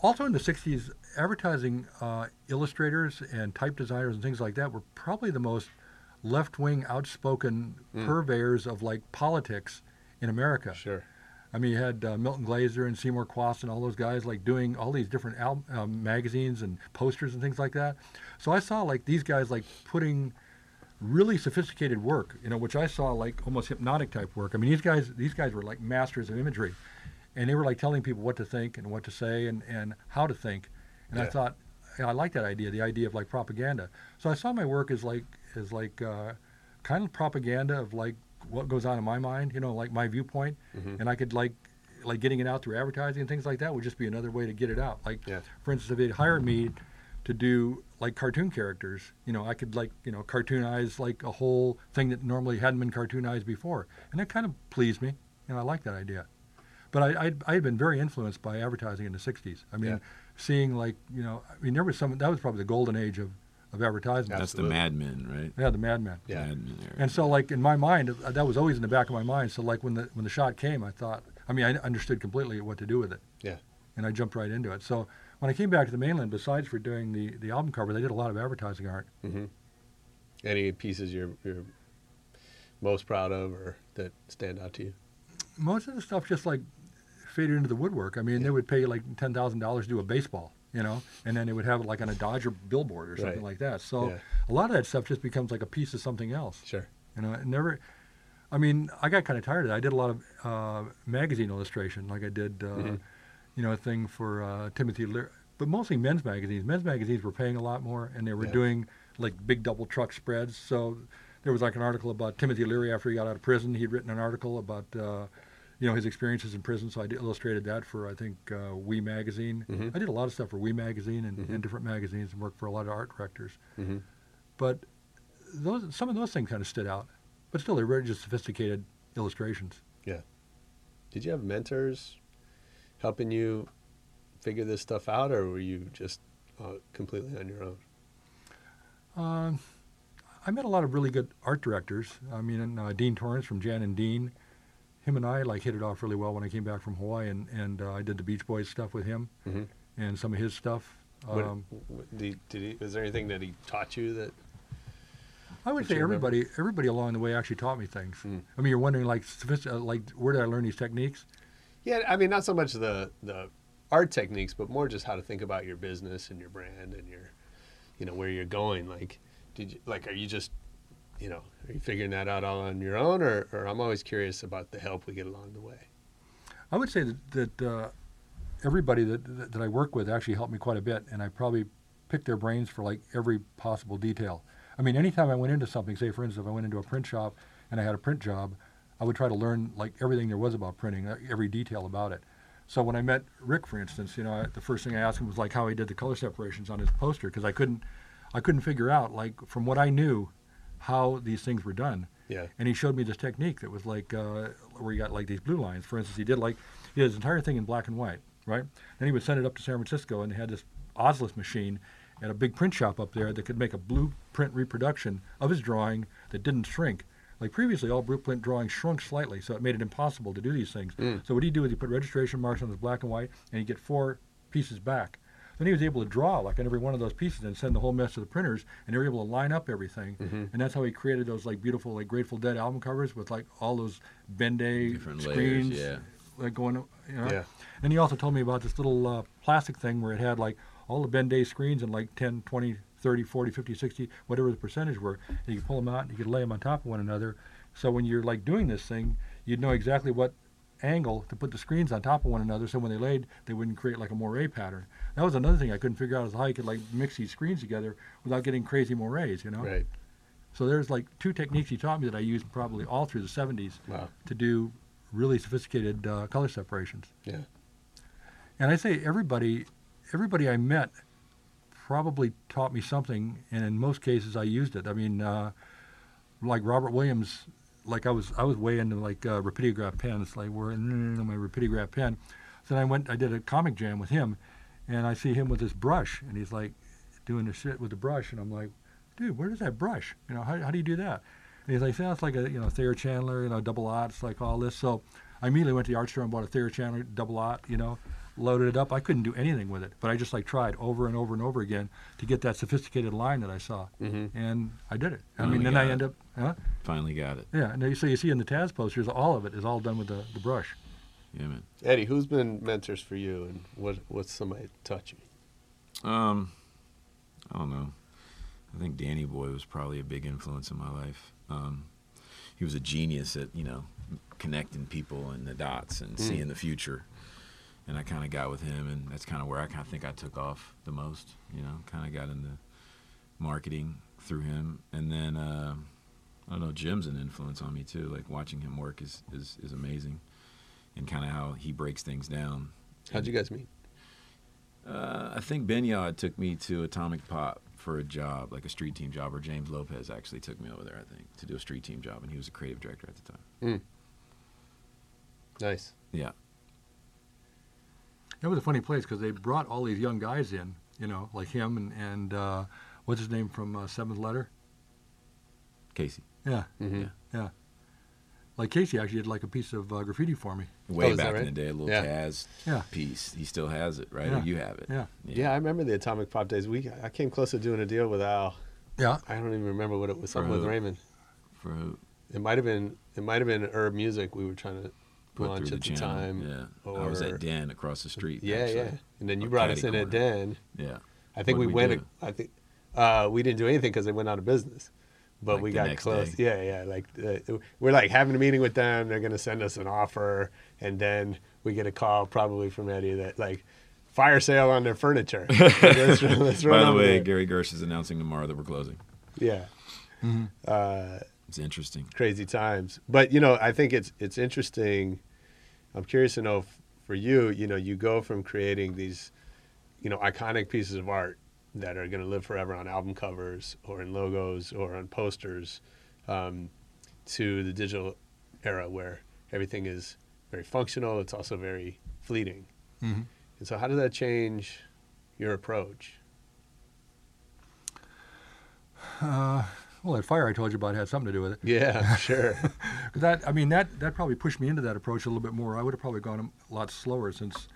also in the '60s, advertising uh, illustrators and type designers and things like that were probably the most left-wing, outspoken Mm. purveyors of like politics in America. Sure. I mean, you had uh, Milton Glaser and Seymour Chwast and all those guys like doing all these different al- um, magazines and posters and things like that. So I saw like these guys like putting really sophisticated work, you know, which I saw like almost hypnotic type work. I mean, these guys these guys were like masters of imagery, and they were like telling people what to think and what to say and, and how to think. And I Yeah. thought, yeah, I like that idea, the idea of like propaganda. So I saw my work as like as like uh, kind of propaganda of like what goes on in my mind, you know, like my viewpoint, Mhm. and I could like like getting it out through advertising and things like that would just be another way to get it out. Like, Yeah. for instance, if they'd hired me to do like cartoon characters, you know, I could like you know cartoonize like a whole thing that normally hadn't been cartoonized before, and that kind of pleased me. Know, I like that idea. But I I'd, I had been very influenced by advertising in the '60s. I mean, Yeah. seeing like you know, I mean, there was some that was probably the golden age of of advertising. That's the Mad Men, right? Yeah, the Mad Men. Yeah. Mad Men era. And so, like in my mind, uh, that was always in the back of my mind. So, like when the when the shot came, I thought, I mean, I understood completely what to do with it. Yeah. and I jumped right into it. So when I came back to the mainland, besides for doing the, the album cover, they did a lot of advertising art. hmm Any pieces you're you're most proud of or that stand out to you? Most of the stuff just like faded into the woodwork. I mean, they would pay like ten thousand dollars to do a baseball, you know, and then they would have it like on a Dodger billboard or something Right. like that. So Yeah. a lot of that stuff just becomes like a piece of something else. Sure. You know, it never. I mean, I got kind of tired of that. I did a lot of uh, magazine illustration, like I did, uh, Mhm. you know, a thing for uh, Timothy Leary, but mostly men's magazines. Men's magazines were paying a lot more, and they were Yeah. doing like big double truck spreads. So there was like an article about Timothy Leary after he got out of prison. He'd written an article about, uh, you know, his experiences in prison. So I illustrated that for I think uh, Oui Magazine. Mhm. I did a lot of stuff for Oui Magazine and, Mhm. and different magazines, and worked for a lot of art directors. hmm But those some of those things kind of stood out. But still, they're very just sophisticated illustrations. Yeah. Did you have mentors helping you figure this stuff out, or were you just uh, completely on your own? Um, I met a lot of really good art directors. I mean, uh, Dean Torrance from Jan and Dean. Him and I like hit it off really well when I came back from Hawaii, and, and uh, I did the Beach Boys stuff with him Mhm. and some of his stuff. What, Um, what, did, did he, is there anything that he taught you that? I would say you remember? everybody everybody along the way actually taught me things. Mm. I mean, you're wondering like uh, like where did I learn these techniques? Yeah, I mean, not so much the the art techniques, but more just how to think about your business and your brand and your, you know, where you're going. Like, did you like? Are you just, you know, are you figuring that out all on your own, or, or I'm always curious about the help we get along the way. I would say that, that uh, everybody that, that that I work with actually helped me quite a bit, and I probably picked their brains for like every possible detail. I mean, anytime I went into something, say for instance, if I went into a print shop and I had a print job, I would try to learn like everything there was about printing, uh, every detail about it. So when I met Rick, for instance, you know, I, the first thing I asked him was like how he did the color separations on his poster because I couldn't, I couldn't figure out like from what I knew, how these things were done. Yeah. And he showed me this technique that was like uh, where he got like these blue lines. For instance, he did like he did his entire thing in black and white, right? Then he would send it up to San Francisco, and they had this Ozalid machine at a big print shop up there that could make a blueprint reproduction of his drawing that didn't shrink. Like previously, all blueprint drawings shrunk slightly, so it made it impossible to do these things. Mm. So what he'd do is he put registration marks on his black and white, and he'd get four pieces back. Then he was able to draw like on every one of those pieces and send the whole mess to the printers, and they were able to line up everything. Mhm. And that's how he created those like beautiful like Grateful Dead album covers with like all those Ben-Day Different layers, screens, yeah. like going, you know. Yeah. And he also told me about this little uh, plastic thing where it had like all the Ben-Day screens and like 10, 20, 30, 40, 50, 60, whatever the percentage were. And you could pull them out and you could lay them on top of one another. So when you're like doing this thing, you'd know exactly what angle to put the screens on top of one another so when they laid, they wouldn't create like a moire pattern. That was another thing I couldn't figure out is how you could like mix these screens together without getting crazy moires, you know? Right. So there's like two techniques he taught me that I used probably all through the 70s Wow. to do really sophisticated uh, color separations. Yeah. And I say everybody, everybody I met probably taught me something, and in most cases I used it. I mean, uh, like Robert Williams, like I was I was way into like uh, rapidograph pens, like we're in my rapidograph pen. So then I went, I did a comic jam with him, and I see him with this brush, and he's like doing the shit with the brush, and I'm like, dude, where does that brush? You know, how, how do you do that? And he's like, sounds like a you know Thayer Chandler, you know, double aughts, like all this. So I immediately went to the art store and bought a Thayer Chandler double aught, you know, loaded it up. I couldn't do anything with it, but I just like tried over and over and over again to get that sophisticated line that I saw, Mhm. and I did it. I mean, then I got end it. up, huh? Finally got it. Yeah, and so you see in the Taz posters, all of it is all done with the, the brush. Yeah, man. Eddie, who's been mentors for you, and what what's somebody taught you? Um, I don't know. I think Danny Boy was probably a big influence in my life. Um, he was a genius at you know connecting people and the dots and Mm. seeing the future. And I kind of got with him, and that's kind of where I kind of think I took off the most. You know, kind of got into marketing through him, and then uh, I don't know. Jim's an influence on me too. Like watching him work is is, is amazing, and kind of how he breaks things down. How'd you guys meet? Uh, I think Benyard took me to Atomic Pop for a job, like a street team job, or James Lopez actually took me over there, I think, to do a street team job, and he was a creative director at the time. Mm. Nice. Yeah. That was a funny place because they brought all these young guys in, you know, like him and, and uh, what's his name from uh, Seventh Letter? Casey. Yeah. Mhm. Yeah. like Casey actually did like a piece of uh, graffiti for me. Way Oh, back right? in the day, a little Yeah. Taz Yeah. piece. He still has it, right? Or you have it. Yeah. Yeah, I remember the Atomic Pop days. We I came close to doing a deal with Al. Yeah. I don't even remember what it was. For Something with? Raymond. For who? It might have been. It might have been Herb Music. We were trying to Put launch through at the the time. Yeah. Or, I was at Dan across the street. Yeah, actually. yeah. And then you Or brought us Caddy in at corner. Dan. Yeah. I think What'd we, we went. do? I think uh, we didn't do anything because they went out of business. But Like we got close. day? Yeah, yeah. Like uh, we're like having a meeting with them. They're going to send us an offer, and then we get a call probably from Eddie that like fire sale on their furniture. Let's- let's By the way, there. Gary Gersh is announcing tomorrow that we're closing. Yeah. Mm-hmm. Uh, It's interesting. crazy times. But you know, I think it's it's interesting. I'm curious to know if, for you, you know, you go from creating these, you know, iconic pieces of art that are going to live forever on album covers or in logos or on posters, um, to the digital era where everything is very functional. It's also very fleeting. Mhm. And so, how does that change your approach? Uh, well, that fire I told you about had something to do with it. Yeah, sure. that I mean that that probably pushed me into that approach a little bit more. I would have probably gone a lot slower since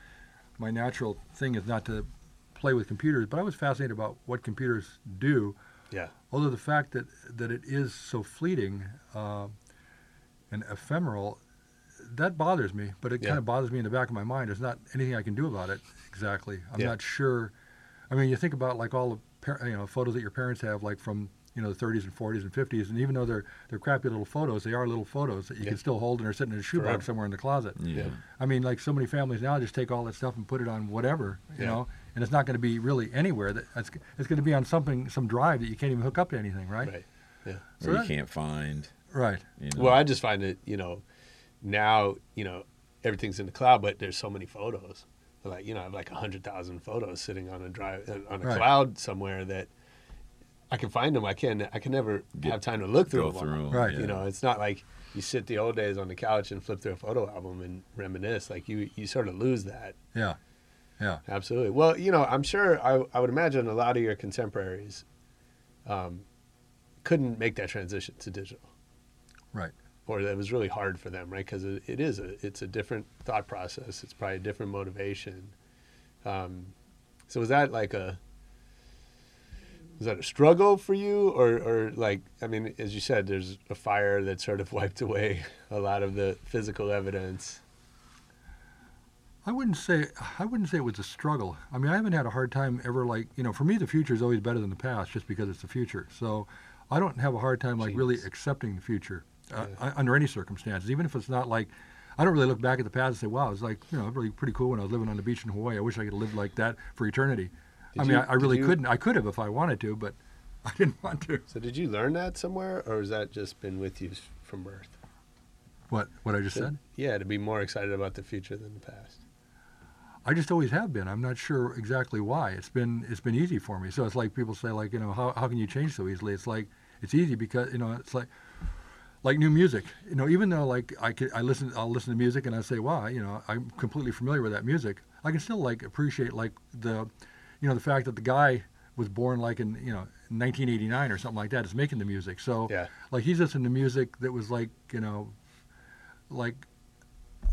my natural thing is not to play with computers. But I was fascinated about what computers do. Yeah. Although the fact that that it is so fleeting uh, and ephemeral, that bothers me. But it Yeah. kind of bothers me in the back of my mind. There's not anything I can do about it exactly. I'm Yeah. not sure. I mean, you think about like all the par- you know photos that your parents have, like from you know the 30s and 40s and 50s, and even though they're they're crappy little photos, they are little photos that you Yeah. can still hold and are sitting in a shoebox Forever. somewhere in the closet. Yeah. I mean, like so many families now just take all that stuff and put it on whatever, you Yeah. know, and it's not going to be really anywhere. That it's, it's going to be on something, some drive that you can't even hook up to anything, right? Right. Yeah. So or you that- can't find. Right. You know? Well, I just find it, you know, now, you know, everything's in the cloud, but there's so many photos. Like, you know, I have like 100,000 photos sitting on a drive, uh, on a Right. cloud somewhere that I can find them. I can, I can never Get- have time to look through go them. all. through 'em, Right. You yeah. know, it's not like you sit the old days on the couch and flip through a photo album and reminisce. Like you, you sort of lose that. Yeah. Yeah. Absolutely. Well, you know, I'm sure I, I would imagine a lot of your contemporaries um, couldn't make that transition to digital. Right. Or that was really hard for them, right? Because it, it is a it's a different thought process. It's probably a different motivation. Um, so was that like a was that a struggle for you, or or like I mean, as you said, there's a fire that sort of wiped away a lot of the physical evidence. I wouldn't say I wouldn't say it was a struggle. I mean, I haven't had a hard time ever like you know. For me, the future is always better than the past, just because it's the future. So I don't have a hard time like really accepting the future uh, Yeah. under any circumstances, even if it's not like. I don't really look back at the past and say, "Wow, it was like you know really pretty cool when I was living on the beach in Hawaii. I wish I could have lived like that for eternity." I mean, you- I, I really you- couldn't. I could have if I wanted to, but I didn't want to. So did you learn that somewhere, or has that just been with you from birth? What what I just To- said? Yeah, to be more excited about the future than the past. I just always have been. I'm not sure exactly why. It's been it's been easy for me. So it's like people say like you know how how can you change so easily? It's like it's easy because you know it's like like new music. You know even though like I could I listen I'll listen to music and I say wow you know I'm completely familiar with that music. I can still like appreciate like the you know the fact that the guy was born like in you know 1989 or something like that is making the music. So Yeah. like he's listening to music that was like you know like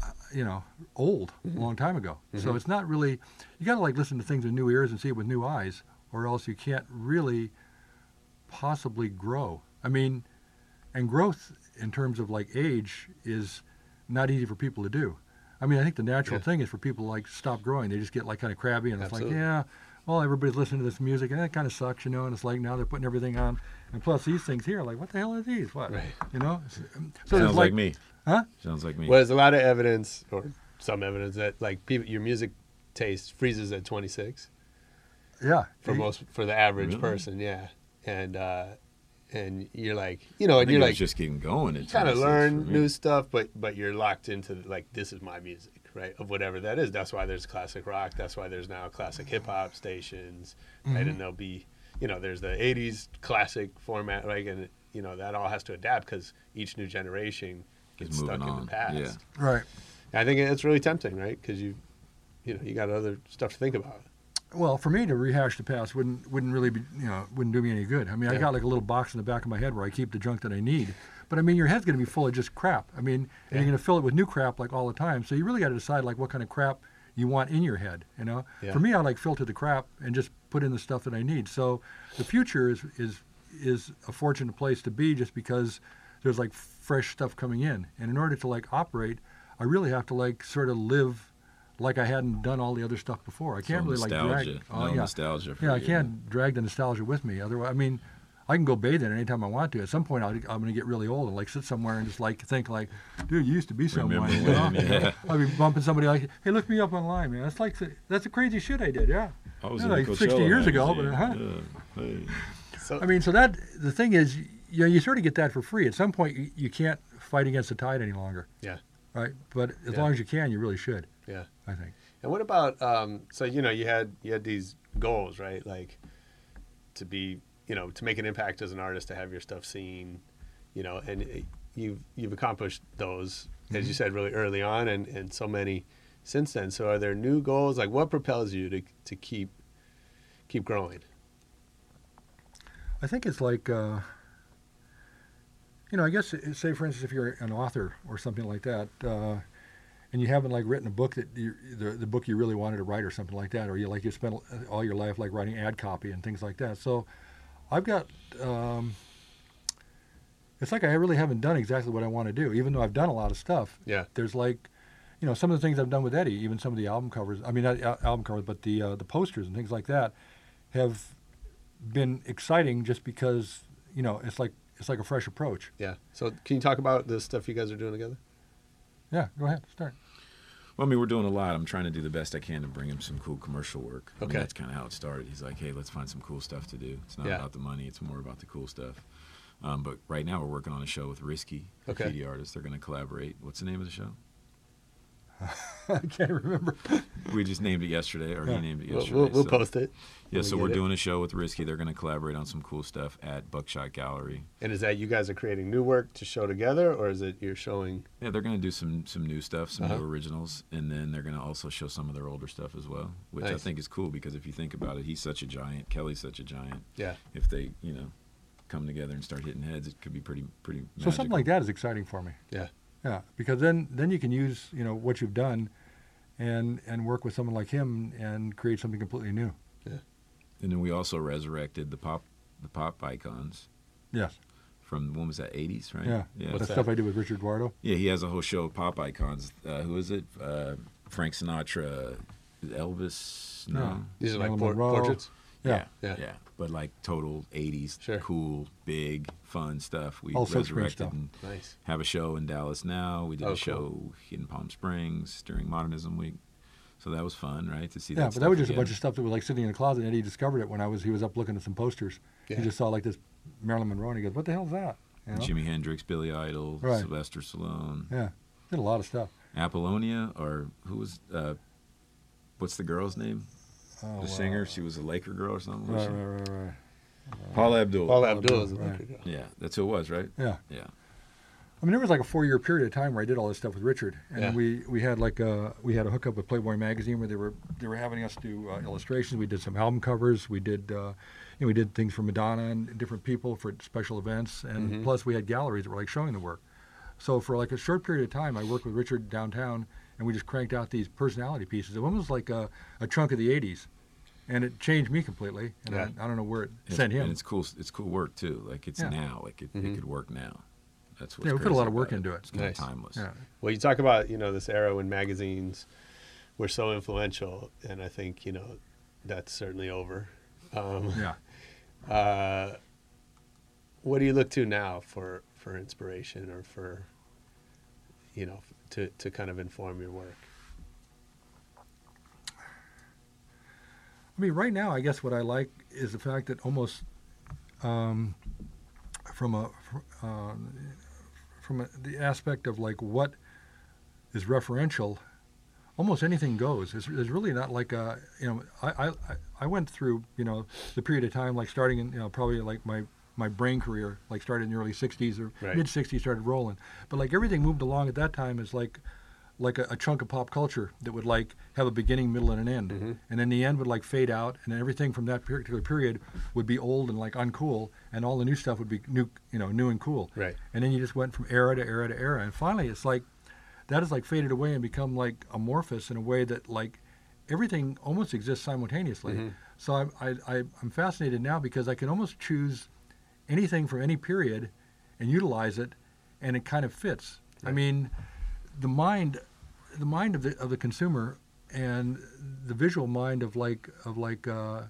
uh, you know old a long time ago so Mhm. it's not really you got to like listen to things with new ears and see it with new eyes or else you can't really possibly grow i mean and growth in terms of like age is not easy for people to do i mean i think the natural Yeah. thing is for people to like stop growing they just get like kind of crabby and Absolutely. it's like yeah well everybody's listening to this music and that kind of sucks you know and it's like now they're putting everything on and plus these things here like what the hell are these what Right. you know so Sounds there's like, me. huh Sounds like me. Well, there's a lot of evidence, or some evidence, that like people, your music taste freezes at 26 yeah for most for the average Really? person. Yeah, and uh, and you're like, you know, I and think you're it like, just getting going. you At kind of learn new stuff, but but you're locked into like this is my music, right? Of whatever that is. That's why there's classic rock. That's why there's now classic hip hop stations, right? Mhm. And there'll be, you know, there's the '80s classic format, like, and you know that all has to adapt because each new generation gets stuck moving in the past. yeah. right I think it's really tempting, right? Because you, you know, you got other stuff to think about. Well, for me to rehash the past wouldn't wouldn't really be you know wouldn't do me any good. I mean, I Yeah. got like a little box in the back of my head where I keep the junk that I need. But I mean, your head's going to be full of just crap. I mean, and you're going to fill it with new crap like all the time. So you really got to decide like what kind of crap you want in your head. You know, Yeah. for me, I like filter the crap and just put in the stuff that I need. So the future is is is a fortunate place to be just because there's like fresh stuff coming in. And in order to like operate, I really have to like sort of live like I hadn't done all the other stuff before. I can't So really like nostalgia. drag. No nostalgia for yeah, I you. can't drag the nostalgia with me. Otherwise, I mean, I can go bathe in it anytime I want to. At some point, I'll, I'm going to get really old and like sit somewhere and just like think like, dude, you used to be someone. You know? yeah. I'll be bumping somebody like, hey, look me up online, man. That's like that's the crazy shit I did. Yeah. I was Yeah, in a like 60 years ago, but huh? Yeah. Hey. I mean, so that the thing is, you know, you sort of get that for free. At some point, you, you can't fight against the tide any longer. Yeah. Right. But as Yeah. long as you can, you really should. Yeah. I think. And what about um, so you know you had you had these goals right like to be you know to make an impact as an artist to have your stuff seen you know and it- you've you've accomplished those as you Mhm. said really early on and and so many since then so are there new goals like what propels you to to keep keep growing I think it's like, uh, you know, I guess say for instance, if you're an author or something like that, uh, and you haven't like written a book that you, the the book you really wanted to write or something like that, or you like you spent all your life like writing ad copy and things like that. So, I've got. Um, it's like I really haven't done exactly what I want to do, even though I've done a lot of stuff. Yeah. There's like, you know, some of the things I've done with Eddie, even some of the album covers. I mean, not album covers, but the uh, the posters and things like that, have been exciting just because you know it's like it's like a fresh approach. yeah so can you talk about the stuff you guys are doing together Yeah, go ahead, start. Well, I mean, we're doing a lot. I'm trying to do the best I can to bring him some cool commercial work. I mean, Okay. that's kind of how it started. He's like, hey, let's find some cool stuff to do. It's not Yeah. about the money, it's more about the cool stuff. Um, but right now, we're working on a show with Risky, Okay. graffiti artists. They're going to collaborate. What's the name of the show? I can't remember. We just named it yesterday, or Yeah. he named it We'll- yesterday. we'll- we'll so- post it Yeah, so we it. doing a show with Risky. They're going to collaborate on some cool stuff at Buckshot Gallery. and is that you guys are creating new work to show together or is it you're showing Yeah, they're going to do some some new stuff, some Uh-huh. new originals, and then they're going to also show some of their older stuff as well, which I think is cool because if you think about it, he's such a giant, Kelly's such a giant. Yeah. If they, you know, come together and start hitting heads, it could be pretty pretty. So something like that is exciting for me. Yeah. Yeah, because then then you can use you know what you've done, and and work with someone like him and create something completely new. Yeah. And then we also resurrected the pop the pop icons. Yes. From when was that? 80s, right? Yeah. Yeah. the stuff I did with Richard Duardo. Yeah, he has a whole show of pop icons. Uh, who is it? Uh, Frank Sinatra, Elvis. No, No. These are like por- portraits? Yeah. Yeah. yeah, But like total '80s, cool, big, fun stuff. We All resurrected stuff. and Nice. have a show in Dallas now. We did Oh, a cool. show in Palm Springs during Modernism Week, so that was fun, right? To see Yeah, that. but that was just stuff a bunch of stuff that was like sitting in the closet, and Eddie discovered it when I was he was up looking at some posters. Yeah. He just saw like this Marilyn Monroe, and he goes, "What the hell is that?" You know? Jimi Hendrix, Billy Idol, Right. Sylvester Stallone. Yeah, did a lot of stuff. Apollonia, or who was? Uh, what's the girl's name? Oh, the singer. She was a Laker girl or something. was Right, right, right, right. Paula Abdul. Paula Abdul is a right. Laker girl. Yeah, that's who it was, right? Yeah. Yeah. I mean, there was like a four-year period of time where I did all this stuff with Richard, and Yeah. we we had like a we had a hookup with Playboy magazine where they were they were having us do uh, illustrations. We did some album covers. We did uh, you know, we did things for Madonna and different people for special events, and Mhm. plus we had galleries that were like showing the work. So for like a short period of time, I worked with Richard downtown, and we just cranked out these personality pieces. One was like a, a chunk of the '80s, and it changed me completely. And Yeah. I, I don't know where it And sent him. And it's cool. It's cool work too. Like it's Yeah. now. Like it, Mhm. it could work now. That's what's Yeah, we put a lot of work about into it. It's kind Nice. of timeless. Yeah. Well, you talk about you know this era when magazines were so influential, and I think you know that's certainly over. Um, Yeah. Uh, what do you look to now for for inspiration or for you know to to kind of inform your work? I mean, right now, I guess what I like is the fact that almost um, from a uh, from a, the aspect of like what is referential, almost anything goes. It's, there's really not like a you know I, I I went through you know the period of time like starting in you know probably like my my brain career like started in the early 60s or Right. mid 60s started rolling but like everything moved along at that time is like like a, a chunk of pop culture that would like have a beginning, middle, and an end, Mm-hmm. and then the end would like fade out, and then everything from that particular period would be old and like uncool, and all the new stuff would be new, you know, new and cool. Right. And then you just went from era to era to era, and finally it's like that has like faded away and become like amorphous in a way that like everything almost exists simultaneously. Mhm. So I'm I, I, I'm fascinated now because I can almost choose anything from any period and utilize it, and it kind of fits. I mean, the mind, the mind of the of the consumer, and the visual mind of like of like. Uh,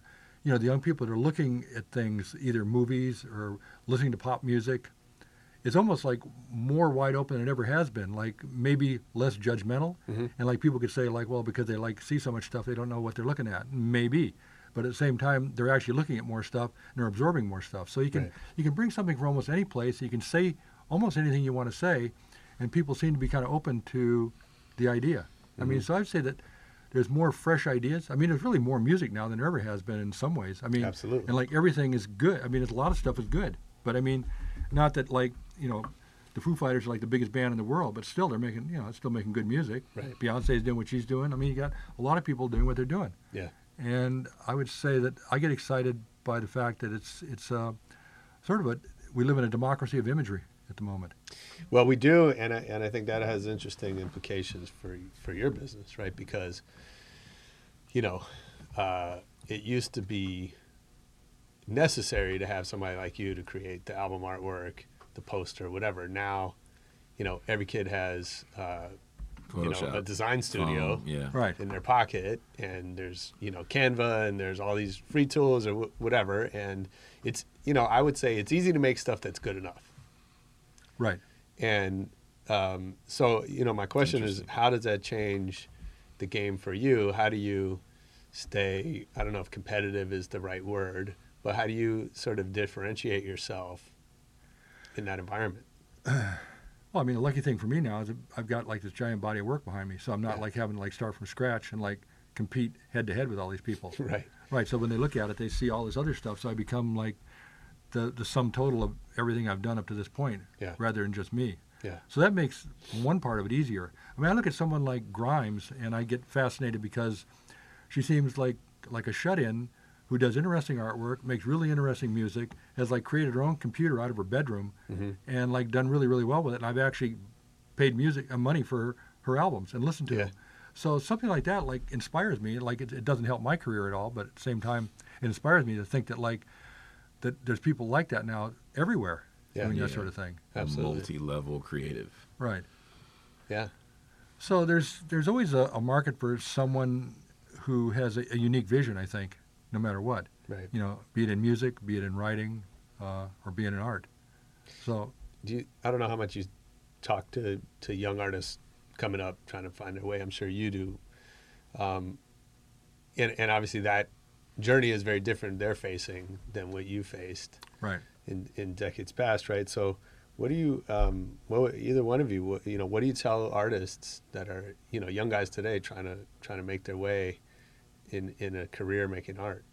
you know, the young people that are looking at things, either movies or listening to pop music, it's almost like more wide open than it ever has been. Like maybe less judgmental, Mhm. and like people could say like, well, because they like see so much stuff, they don't know what they're looking at. Maybe, but at the same time, they're actually looking at more stuff and they're absorbing more stuff. So you can Right. you can bring something from almost any place. You can say almost anything you want to say, and people seem to be kind of open to the idea. I mean, Mhm. so I'd say that there's more fresh ideas. I mean, there's really more music now than there ever has been in some ways. I mean, Absolutely. and like everything is good. I mean, there's a lot of stuff is good, but I mean, not that like you know, the Foo Fighters are like the biggest band in the world, but still they're making you know, still making good music. Right. Beyonce's doing what she's doing. I mean, you got a lot of people doing what they're doing. Yeah. And I would say that I get excited by the fact that it's it's uh, sort of a we live in a democracy of imagery at the moment. Well, we do, and I, and I think that has interesting implications for for your business, right? Because, you know, uh, it used to be necessary to have somebody like you to create the album artwork, the poster, whatever. Now, you know, every kid has. Uh, you know, a design studio Phone, yeah. Right. in their pocket, and there's you know Canva, and there's all these free tools or wh- whatever, and it's you know I would say it's easy to make stuff that's good enough. Right. And um, so, you know, my question is, how does that change the game for you? How do you stay? I don't know if competitive is the right word, but how do you sort of differentiate yourself in that environment? Well, I mean, the lucky thing for me now is I've got like this giant body of work behind me, so I'm not like having to like start from scratch and like compete head to head with all these people. Right. Right. So when they look at it, they see all this other stuff. So I become like the the sum total of everything I've done up to this point, Yeah. rather than just me. Yeah. So that makes one part of it easier. I mean, I look at someone like Grimes, and I get fascinated because she seems like like a shut-in who does interesting artwork, makes really interesting music, has like created her own computer out of her bedroom, Mhm. and like done really really well with it. And I've actually paid music uh, money for her, her albums and listened to Yeah. them. So something like that like inspires me. Like it, it doesn't help my career at all, but at the same time, it inspires me to think that like that there's people like that now everywhere Yeah. doing that sort of thing. A multi-level creative. Right. Yeah. So there's there's always a, a market for someone who has a, a unique vision. I think, no matter what. Right. You know, be it in music, be it in writing, uh, or be it in art. So Do you, I don't know how much you talk to, to young artists coming up trying to find their way. I'm sure you do. Um, and, and obviously that journey is very different they're facing than what you faced right. in, in decades past, right? So what do you, um, what, either one of you, what, you know, what do you tell artists that are, you know, young guys today trying to, trying to make their way in, in a career making art?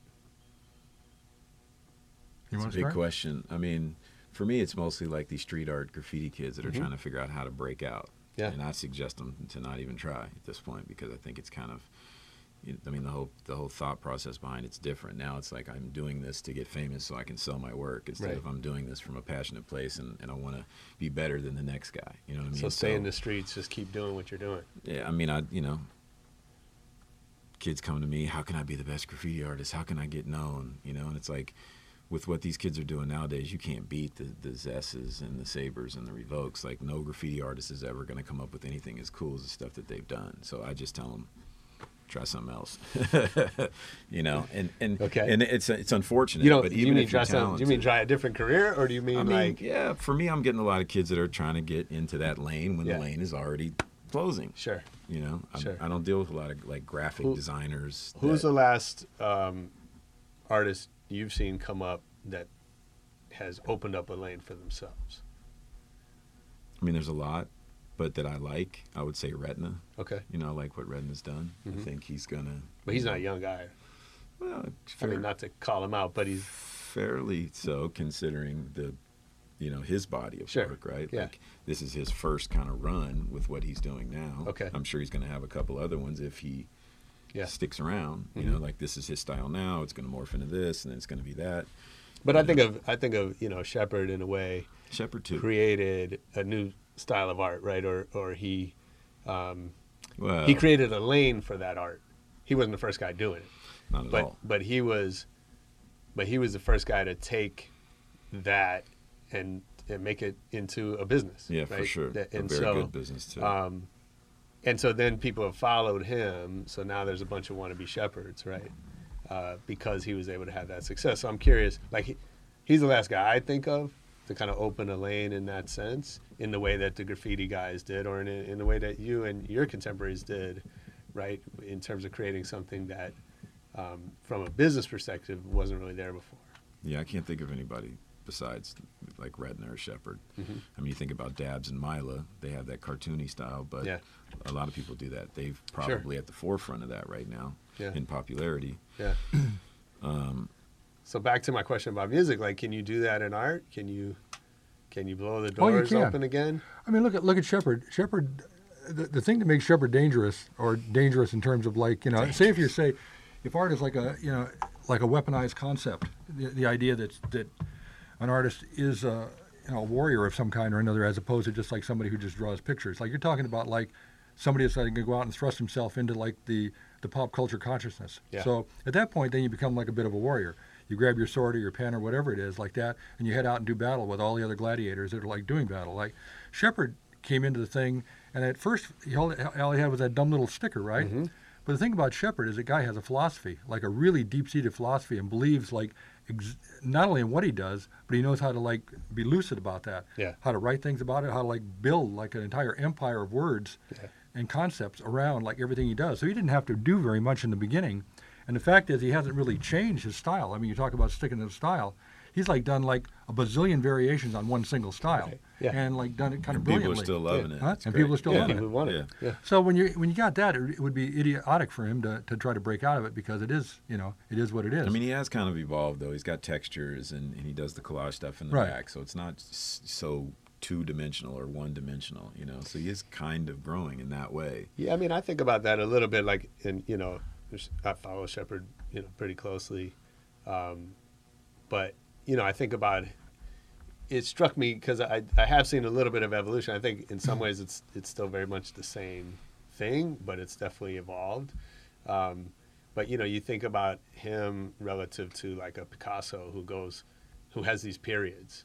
You It's a big start? question. I mean, for me, it's mostly like these street art graffiti kids that are Mhm. trying to figure out how to break out. Yeah. And I suggest them to not even try at this point because I think it's kind of, I mean, the whole the whole thought process behind it's different. Now it's like I'm doing this to get famous so I can sell my work instead Right. of I'm doing this from a passionate place and, and I want to be better than the next guy. You know what I mean? So stay in the streets, just keep doing what you're doing. Yeah, I mean, I you know, kids come to me, how can I be the best graffiti artist? How can I get known? You know, and it's like, with what these kids are doing nowadays, you can't beat the the Zesses and the Sabers and the Revoks. Like, no graffiti artist is ever going to come up with anything as cool as the stuff that they've done. So I just tell them. Try something else, you know, and and Okay. and it's it's unfortunate. You know, but even you mean if you're try some, do you mean try a different career or do you mean, I mean, like, yeah, for me, I'm getting a lot of kids that are trying to get into that lane when Yeah. the lane is already closing. Sure. You know, I'm- Sure. I don't deal with a lot of like graphic Who- designers. Who's that- the last um, artist you've seen come up that has opened up a lane for themselves? I mean, there's a lot, but that I like. I would say Retna. Okay. You know, I like what Retna's done. I Mhm. think he's gonna. But he's not a young guy. Well, I mean, not to call him out, but he's fairly so considering the you know his body of Sure. work, right? Yeah. Like this is his first kind of run with what he's doing now. Okay. I'm sure he's going to have a couple other ones if he Yeah. sticks around. You Mhm. know, like this is his style now. It's going to morph into this, and then it's going to be that. But I think of I think of you know Shepard in a way. Shepard too. created a new style of art, right? Or or he um, Well- he created a lane for that art. He wasn't the first guy doing it, Not at but all. but he was, but he was the first guy to take that and, and make it into a business. Yeah, for sure. That- A And very so, good business, too. Um, and so then people have followed him. So now there's a bunch of wannabe Shepards, right? Uh, because he was able to have that success. So I'm curious, like he, he's the last guy I think of to kind of open a lane in that sense, in the way that the graffiti guys did, or in, in the way that you and your contemporaries did, right? In terms of creating something that, um, from a business perspective, wasn't really there before. Yeah, I can't think of anybody besides like Retna or Shepard. Mhm. I mean, you think about Dabs and Myla; they have that cartoony style, but Yeah. a lot of people do that. They've Sure. probably at the forefront of that right now Yeah. in popularity. Yeah. Um, So back to my question about music, like, can you do that in art? Can you, can you blow the Oh, you doors can. open again? I mean, look at look at Shepard. Shepard, the, the thing that makes Shepard dangerous, or dangerous in terms of like you know, say if you say, if art is like a you know like a weaponized concept, the, the idea that that an artist is a you know a warrior of some kind or another, as opposed to just like somebody who just draws pictures. Like you're talking about like somebody that's going to go out and thrust himself into like the the pop culture consciousness. Yeah. So at that point, then you become like a bit of a warrior. You grab your sword or your pen or whatever it is like that, and you head out and do battle with all the other gladiators that are like doing battle. Like Shepard came into the thing, and at first he all, all he had was that dumb little sticker, right? Mm-hmm. But the thing about Shepard is the guy has a philosophy, like a really deep-seated philosophy, and believes like ex- not only in what he does, but he knows how to like be lucid about that. Yeah. How to write things about it, how to like build like an entire empire of words Yeah. and concepts around like everything he does. So he didn't have to do very much in the beginning. And the fact is, he hasn't really changed his style. I mean, you talk about sticking to the style. He's like done like a bazillion variations on one single style, Yeah. and like done it kind of And people are still loving it. Huh? And great. people are still Yeah, loving people it. want it. Yeah. So when you when you got that, it, it would be idiotic for him to, to try to break out of it because it is you know it is what it is. I mean, he has kind of evolved though. He's got textures and, and he does the collage stuff in the Right. back, so it's not so two dimensional or one dimensional, you know. So he is kind of growing in that way. Yeah, I mean, I think about that a little bit. Like, in you know, I follow Shepard, you know, pretty closely, um, but you know, I think about. It struck me because I, I have seen a little bit of evolution. I think in some ways it's it's still very much the same thing, but it's definitely evolved. Um, but you know, you think about him relative to like a Picasso who goes, who has these periods,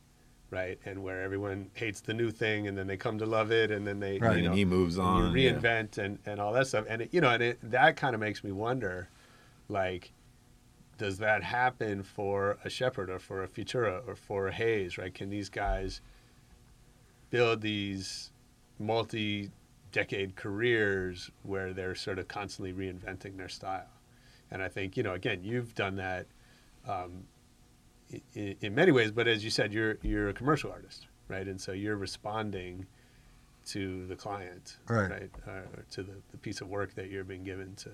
right, and where everyone hates the new thing, and then they come to love it, and then they, Right. you And he moves on, you yeah. reinvent and and all that stuff, and it, you know, and it, that kind of makes me wonder, like, does that happen for a Shepard or for a Futura or for a Haze, right? Can these guys build these multi-decade careers where they're sort of constantly reinventing their style? And I think you know, again, you've done that um, in, in many ways, but as you said, you're you're a commercial artist, right? And so you're responding to the client, Right. Uh, or to the, the piece of work that you're being given to.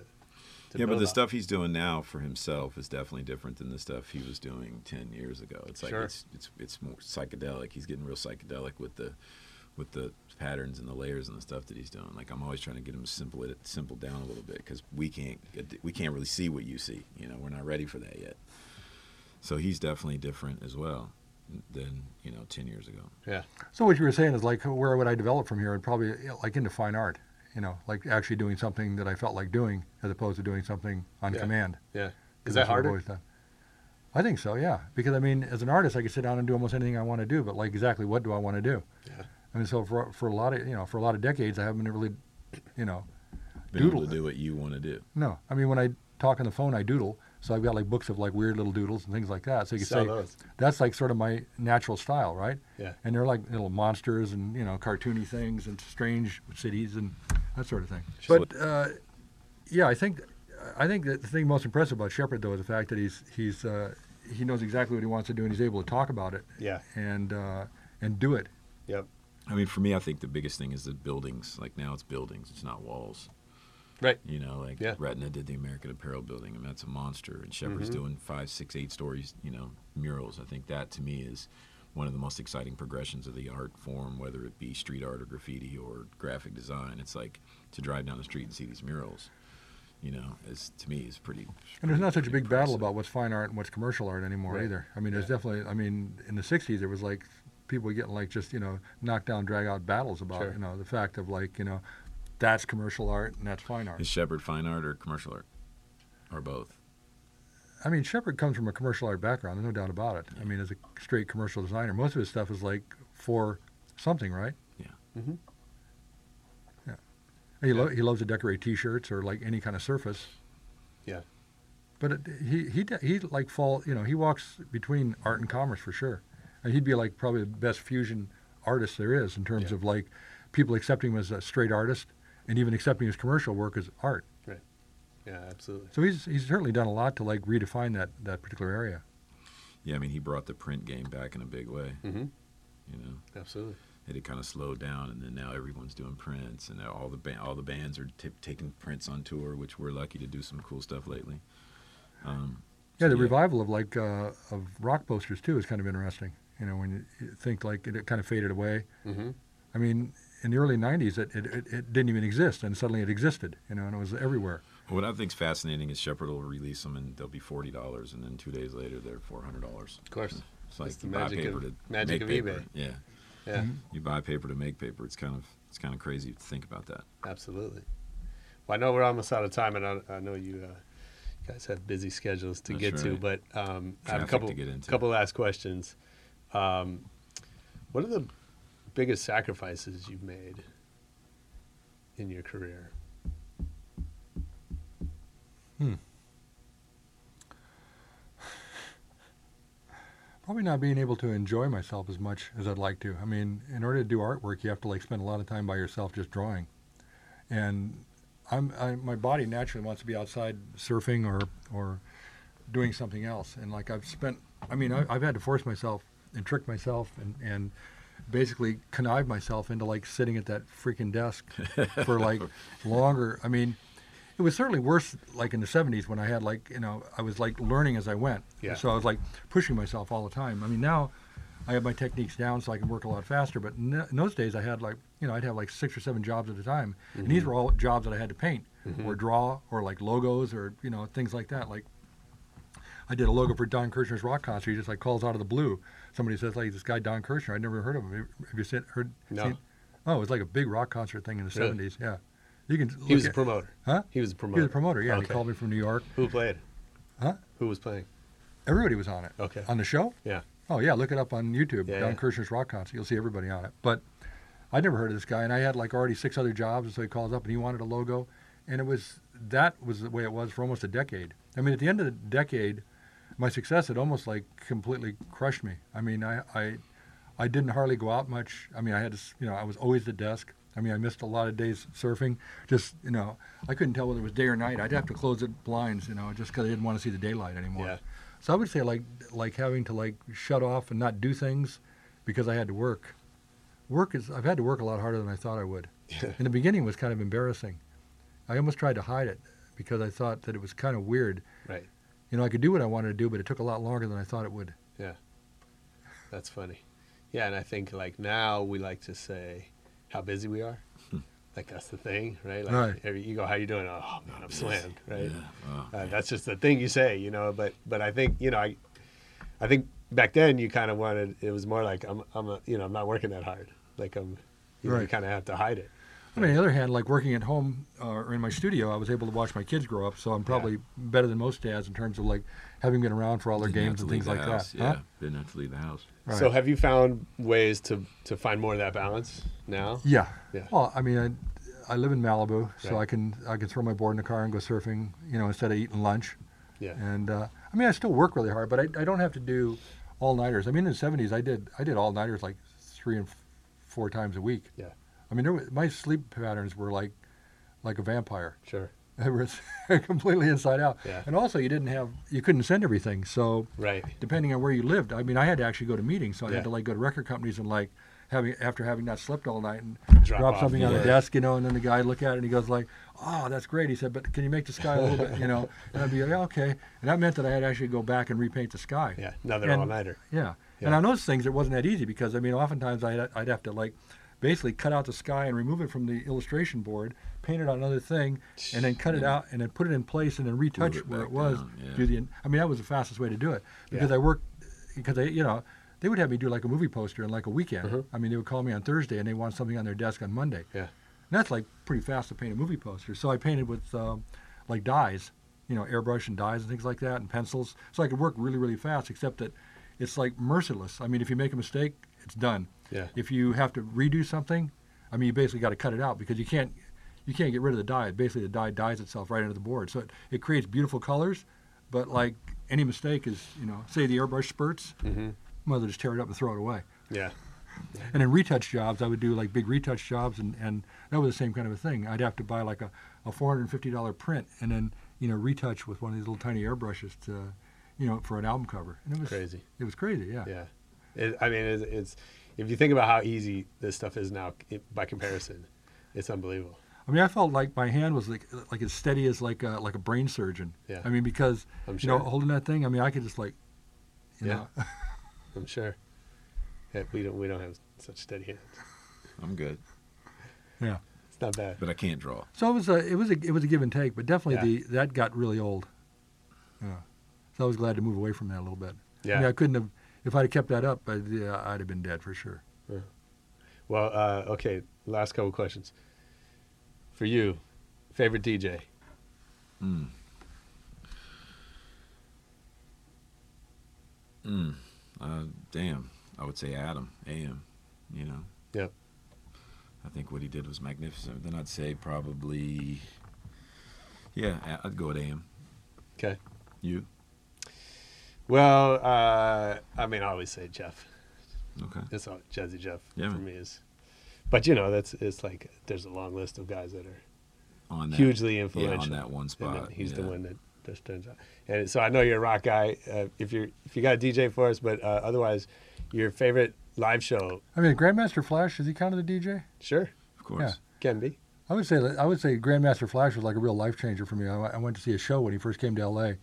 To yeah, but the on. stuff he's doing now for himself is definitely different than the stuff he was doing ten years ago. It's like Sure. it's it's it's more psychedelic. He's getting real psychedelic with the with the patterns and the layers and the stuff that he's doing. Like I'm always trying to get him simple it simple down a little bit because we can't we can't really see what you see. You know, we're not ready for that yet. So he's definitely different as well than you know ten years ago. Yeah. So what you were saying is like, where would I develop from here? I'd probably like into fine art, you know, like actually doing something that I felt like doing as opposed to doing something on Yeah. command. Yeah. 'Cause Is that that's what I've harder? done. I think so, yeah. Because I mean, as an artist, I can sit down and do almost anything I want to do, but like exactly what do I want to do? Yeah. I mean, so for for a lot of you know for a lot of decades, I haven't really, you know, Been doodle. able to do what you want to do. No, I mean when I talk on the phone, I doodle. So I've got like books of like weird little doodles and things like that. So you can Sell say those. that's like sort of my natural style, right? Yeah. And they're like little monsters and you know cartoony things and strange cities and that sort of thing. But uh, yeah, I think I think that the thing most impressive about Shepard though is the fact that he's he's uh, he knows exactly what he wants to do and he's able to talk about it. Yeah. And uh, and do it. Yep. I mean, for me, I think the biggest thing is the buildings. Like now, it's buildings; it's not walls. Right. You know, like Yeah. Retna did the American Apparel building, and that's a monster. And Shepard's Mhm. doing five, six, eight stories. You know, murals. I think that to me is one of the most exciting progressions of the art form, whether it be street art or graffiti or graphic design. It's like to drive down the street and see these murals. You know, is to me is pretty. And there's not such a big battle about what's fine art and what's commercial art anymore Right. either. I mean, there's definitely. I mean, in the '60s, there was like people getting like just you know knock down, drag out battles about Sure. you know the fact of like you know that's commercial art and that's fine art. Is Shepard fine art or commercial art, or both? I mean, Shepard comes from a commercial art background. There's no doubt about it. I mean, as a straight commercial designer, most of his stuff is like for something, right? Yeah. Mm-hmm. Yeah. And he, lo- he loves to decorate T-shirts or like any kind of surface. Yeah. But it, he he de- he like fall you know he walks between art and commerce for sure, and he'd be like probably the best fusion artist there is in terms of like people accepting him as a straight artist and even accepting his commercial work as art. Right. Yeah, absolutely. So he's he's certainly done a lot to like redefine that that particular area. Yeah, I mean, he brought the print game back in a big way. Mm-hmm. You know, Absolutely. it had kind of slowed down, and then now everyone's doing prints, and now all the ba- all the bands are t- taking prints on tour, which we're lucky to do some cool stuff lately. Um, Yeah, so the revival of like uh, of rock posters too is kind of interesting. You know, when you, you think like it, kind of faded away. Mm-hmm. I mean, in the early '90s, it, it, it, it didn't even exist, and suddenly it existed. You know, and it was everywhere. What I think's fascinating is Shepard will release them, and they'll be forty dollars, and then two days later they're four hundred dollars. Of course. it's like That's the buy magic paper of- to magic make of paper. eBay. Yeah, Yeah. Mhm. You buy paper to make paper. It's kind of it's kind of crazy to think about that. Absolutely. Well, I know we're almost out of time, and I, I know you uh, guys have busy schedules to That's get to, but um, I have a couple to get into. couple last questions. Um, what are the biggest sacrifices you've made in your career? Hmm. Probably not being able to enjoy myself as much as I'd like to. I mean, in order to do artwork, you have to like spend a lot of time by yourself just drawing, and I'm I, my body naturally wants to be outside surfing or or doing something else. And like I've spent, I mean, I, I've had to force myself and trick myself and and basically connive myself into like sitting at that freaking desk for like longer. I mean, it was certainly worse like in the 70s when I had like, you know, I was like learning as I went. Yeah. So I was like pushing myself all the time. I mean, now I have my techniques down so I can work a lot faster. But in, in those days, I had like, you know, I'd have like six or seven jobs at a time. And these Mhm. were all jobs that I had to paint Mhm. or draw or like logos or, you know, things like that. Like, I did a logo for Don Kirshner's rock concert. He just like calls out of the blue. Somebody says like this guy Don Kirshner. I'd never heard of him. Have you seen, heard? No. Seen? Oh, it was like a big rock concert thing in the Really? seventies. Yeah, you can. He was a promoter. Huh? He was a promoter. He was a promoter. Yeah, and he called me from New York. Who played? Huh? Who was playing? Everybody was on it. Okay. On the show? Yeah. Oh yeah, look it up on YouTube. Yeah, Don yeah. Kirshner's rock concert. You'll see everybody on it. But I'd never heard of this guy, and I had like already six other jobs, and so he calls up and he wanted a logo, and it was that was the way it was for almost a decade. I mean, at the end of the decade, my success had almost like completely crushed me. I mean, I I, I didn't hardly go out much. I mean, I had to, you know, I was always at the desk. I mean, I missed a lot of days surfing. Just, you know, I couldn't tell whether it was day or night. I'd have to close the blinds, you know, just because I didn't want to see the daylight anymore. Yeah. So I would say like like having to like shut off and not do things because I had to work. Work is I've had to work a lot harder than I thought I would. In the beginning it was kind of embarrassing. I almost tried to hide it because I thought that it was kind of weird. Right. You know, I could do what I wanted to do, but it took a lot longer than I thought it would. Yeah. That's funny. Yeah, and I think like now we like to say how busy we are. like that's the thing, right? Like Right. every, you go, how you doing? Oh man, I'm slammed, right? Yeah. Wow. Uh, that's just the thing you say, you know. But but I think you know I, I think back then you kind of wanted it was more like I'm I'm a, you know I'm not working that hard. Like I'm, you, know, you kind of have to hide it. I mean, on the other hand, like working at home uh, or in my studio, I was able to watch my kids grow up, so I'm probably better than most dads in terms of like having been around for all their Didn't games and things like house, that. Yeah, Huh? didn't have to leave the house. So have you found ways to to find more of that balance now? Yeah. Yeah. Well, I mean, I, I live in Malibu, so I can I can throw my board in the car and go surfing, you know, instead of eating lunch. Yeah. And uh, I mean, I still work really hard, but I, I don't have to do all nighters. I mean, in the '70s, I did I did all nighters like three and f- four times a week. Yeah. I mean, there was, my sleep patterns were like like a vampire. Sure. It was completely inside out. Yeah. And also, you didn't have you couldn't send everything, so Right. depending on where you lived. I mean, I had to actually go to meetings, so I Yeah. had to like go to record companies and like having after having not slept all night and Drop drop, something on the desk, you know, and then the guy look at it and he goes like, "Oh, that's great." He said, "But can you make the sky a little bit?" You know, and I'd be like, "Yeah, "Okay," and that meant that I had to actually go back and repaint the sky. Yeah, another And- all-nighter. Yeah. Yeah. and on those things it wasn't that easy because I mean, oftentimes I'd I'd have to like basically cut out the sky and remove it from the illustration board, paint it on another thing, and then cut it out and then put it in place and then retouch it where it was. down, yeah. Do the I mean that was the fastest way to do it because Yeah. I worked because they you know they would have me do like a movie poster in like a weekend. I mean they would call me on Thursday and they want something on their desk on Monday. Yeah. And that's like pretty fast to paint a movie poster. So I painted with um, like dyes, you know, airbrush and dyes and things like that, and pencils. So I could work really, really fast. Except that it's like merciless. I mean, if you make a mistake, it's done. Yeah. If you have to redo something, I mean, you basically got to cut it out because you can't you can't get rid of the dye. Basically, the dye dyes itself right into the board. So it, it creates beautiful colors, but like any mistake is, you know, say the airbrush spurts, Mhm. mother just tear it up and throw it away. Yeah. And in retouch jobs, I would do like big retouch jobs, and, and that was the same kind of a thing. I'd have to buy like a, a $450 print and then, you know, retouch with one of these little tiny airbrushes to, you know, for an album cover. And it was Crazy. It was crazy, yeah. Yeah. It, I mean, it's, it's if you think about how easy this stuff is now i by comparison, it's unbelievable. I mean, I felt like my hand was like like as steady as like a, like a brain surgeon. Yeah. I mean, because I'm you know, holding that thing, I mean, I could just like, you Yeah. know, I'm sure. Yeah, we don't we don't have such steady hands. I'm good. yeah. It's not bad. But I can't draw. So it was a it was a it was a give and take, but definitely Yeah. the that got really old. Yeah. So I was glad to move away from that a little bit. Yeah. I, Yeah. mean, I couldn't have if I'd have kept that up. I'd, yeah, I'd have been dead for sure. Well, uh, okay. Last couple questions. For you, favorite DJ? Mm. Mm. Uh, damn. I would say Adam, AM, you know. Yep. I think what he did was magnificent. Then I'd say probably, yeah, I'd go with AM. Okay. You? Well, uh, I mean, I always say Jeff. Okay. It's all Jazzy Jeff Yeah, for man. me is, but you know that's it's like there's a long list of guys that are On that- hugely yeah, on that one spot, then he's the one that just turns out. And so I know you're a rock guy. Uh, if you're if you got a DJ for us, but uh, otherwise, your favorite live show? I mean, Grandmaster Flash is he kind of the DJ? Sure, of course. Yeah. Can be. I would say I would say Grandmaster Flash was like a real life changer for me. I, I went to see a show when he first came to L.A.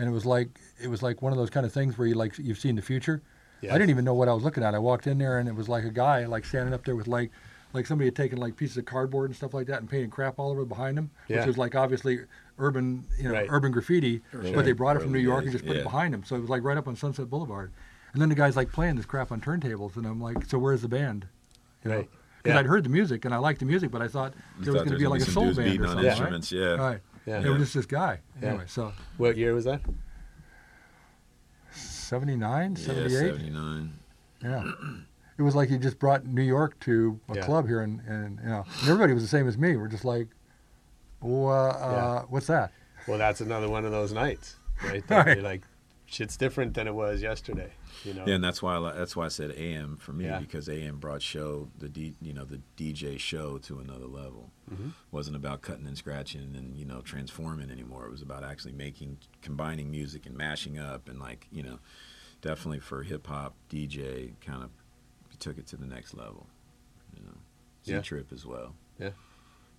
and it was like it was like one of those kind of things where you like you've seen the future. Yes. I didn't even know what I was looking at. I walked in there and it was like a guy like standing up there with like like somebody had taken like pieces of cardboard and stuff like that and painted crap all over behind him, Yeah. which was like obviously urban you know Right. urban graffiti, Sure. but they brought it from New York and just put yeah. it behind him. So it was like right up on Sunset Boulevard. And then the guy's like playing this crap on turntables, and I'm like, so where's the band? You? Right. Because Yeah. I'd heard the music and I liked the music, but I thought You there was going to there's be like a some soul dudes band beating or on something. right? instruments, yeah. Right. Yeah. It was just this guy. Yeah. Anyway, so What year was that? 79, Yeah, 78. 79. Yeah. It was like he just brought New York to a Yeah. club here, and, and you know, and everybody was the same as me. We're just like, well, uh, Yeah. what's that? Well, that's another one of those nights, right? That Right. you're like, shit's different than it was yesterday. You know. Yeah, and that's why I, that's why I said AM for me Yeah. because AM brought show the D, you know the DJ show to another level. Mhm. wasn't about cutting and scratching and you know transforming anymore. It was about actually making combining music and mashing up and like you know definitely for hip hop DJ kind of took it to the next level. You know, Z Yeah. Trip as well. Yeah.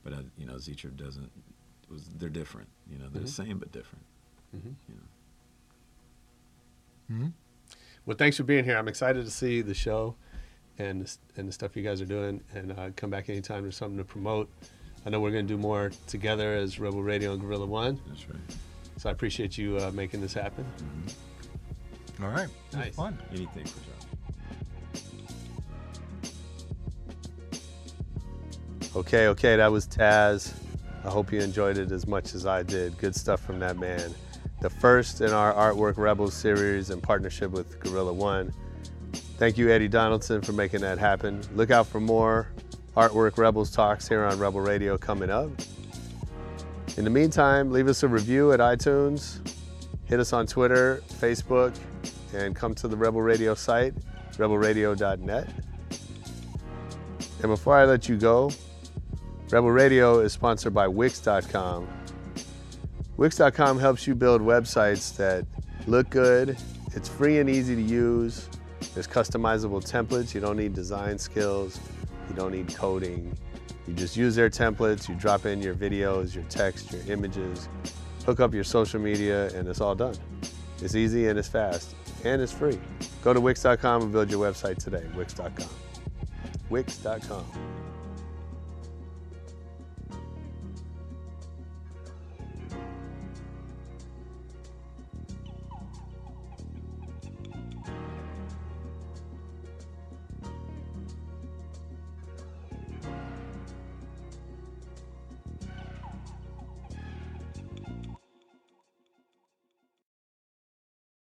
But uh, you know Z Trip doesn't was they're different. You know they're Mhm. the same but different. Mhm. You know. Hmm Well, thanks for being here. I'm excited to see the show and the, and the stuff you guys are doing, and uh, come back anytime there's something to promote. I know we're going to do more together as Rebel Radio and Gorilla One. That's right. So I appreciate you uh, making this happen. All right. It was Nice. fun. Anything for John. Okay, okay, that was Taz. I hope you enjoyed it as much as I did. Good stuff from that man. The first in our Artwork Rebels series in partnership with Gorilla One. Thank you, Eddie Donaldson, for making that happen. Look out for more Artwork Rebels talks here on Rebel Radio coming up. In the meantime, leave us a review at iTunes, hit us on Twitter, Facebook, and come to the Rebel Radio site, rebelradio.net. And before I let you go, Rebel Radio is sponsored by Wix.com. Wix.com helps you build websites that look good, it's free and easy to use, There's customizable templates. You don't need design skills. You don't need coding. You just use their templates. You drop in your videos, your text, your images, hook up your social media, and it's all done. It's easy and it's fast and it's free. Go to Wix.com and build your website today. Wix.com. Wix.com.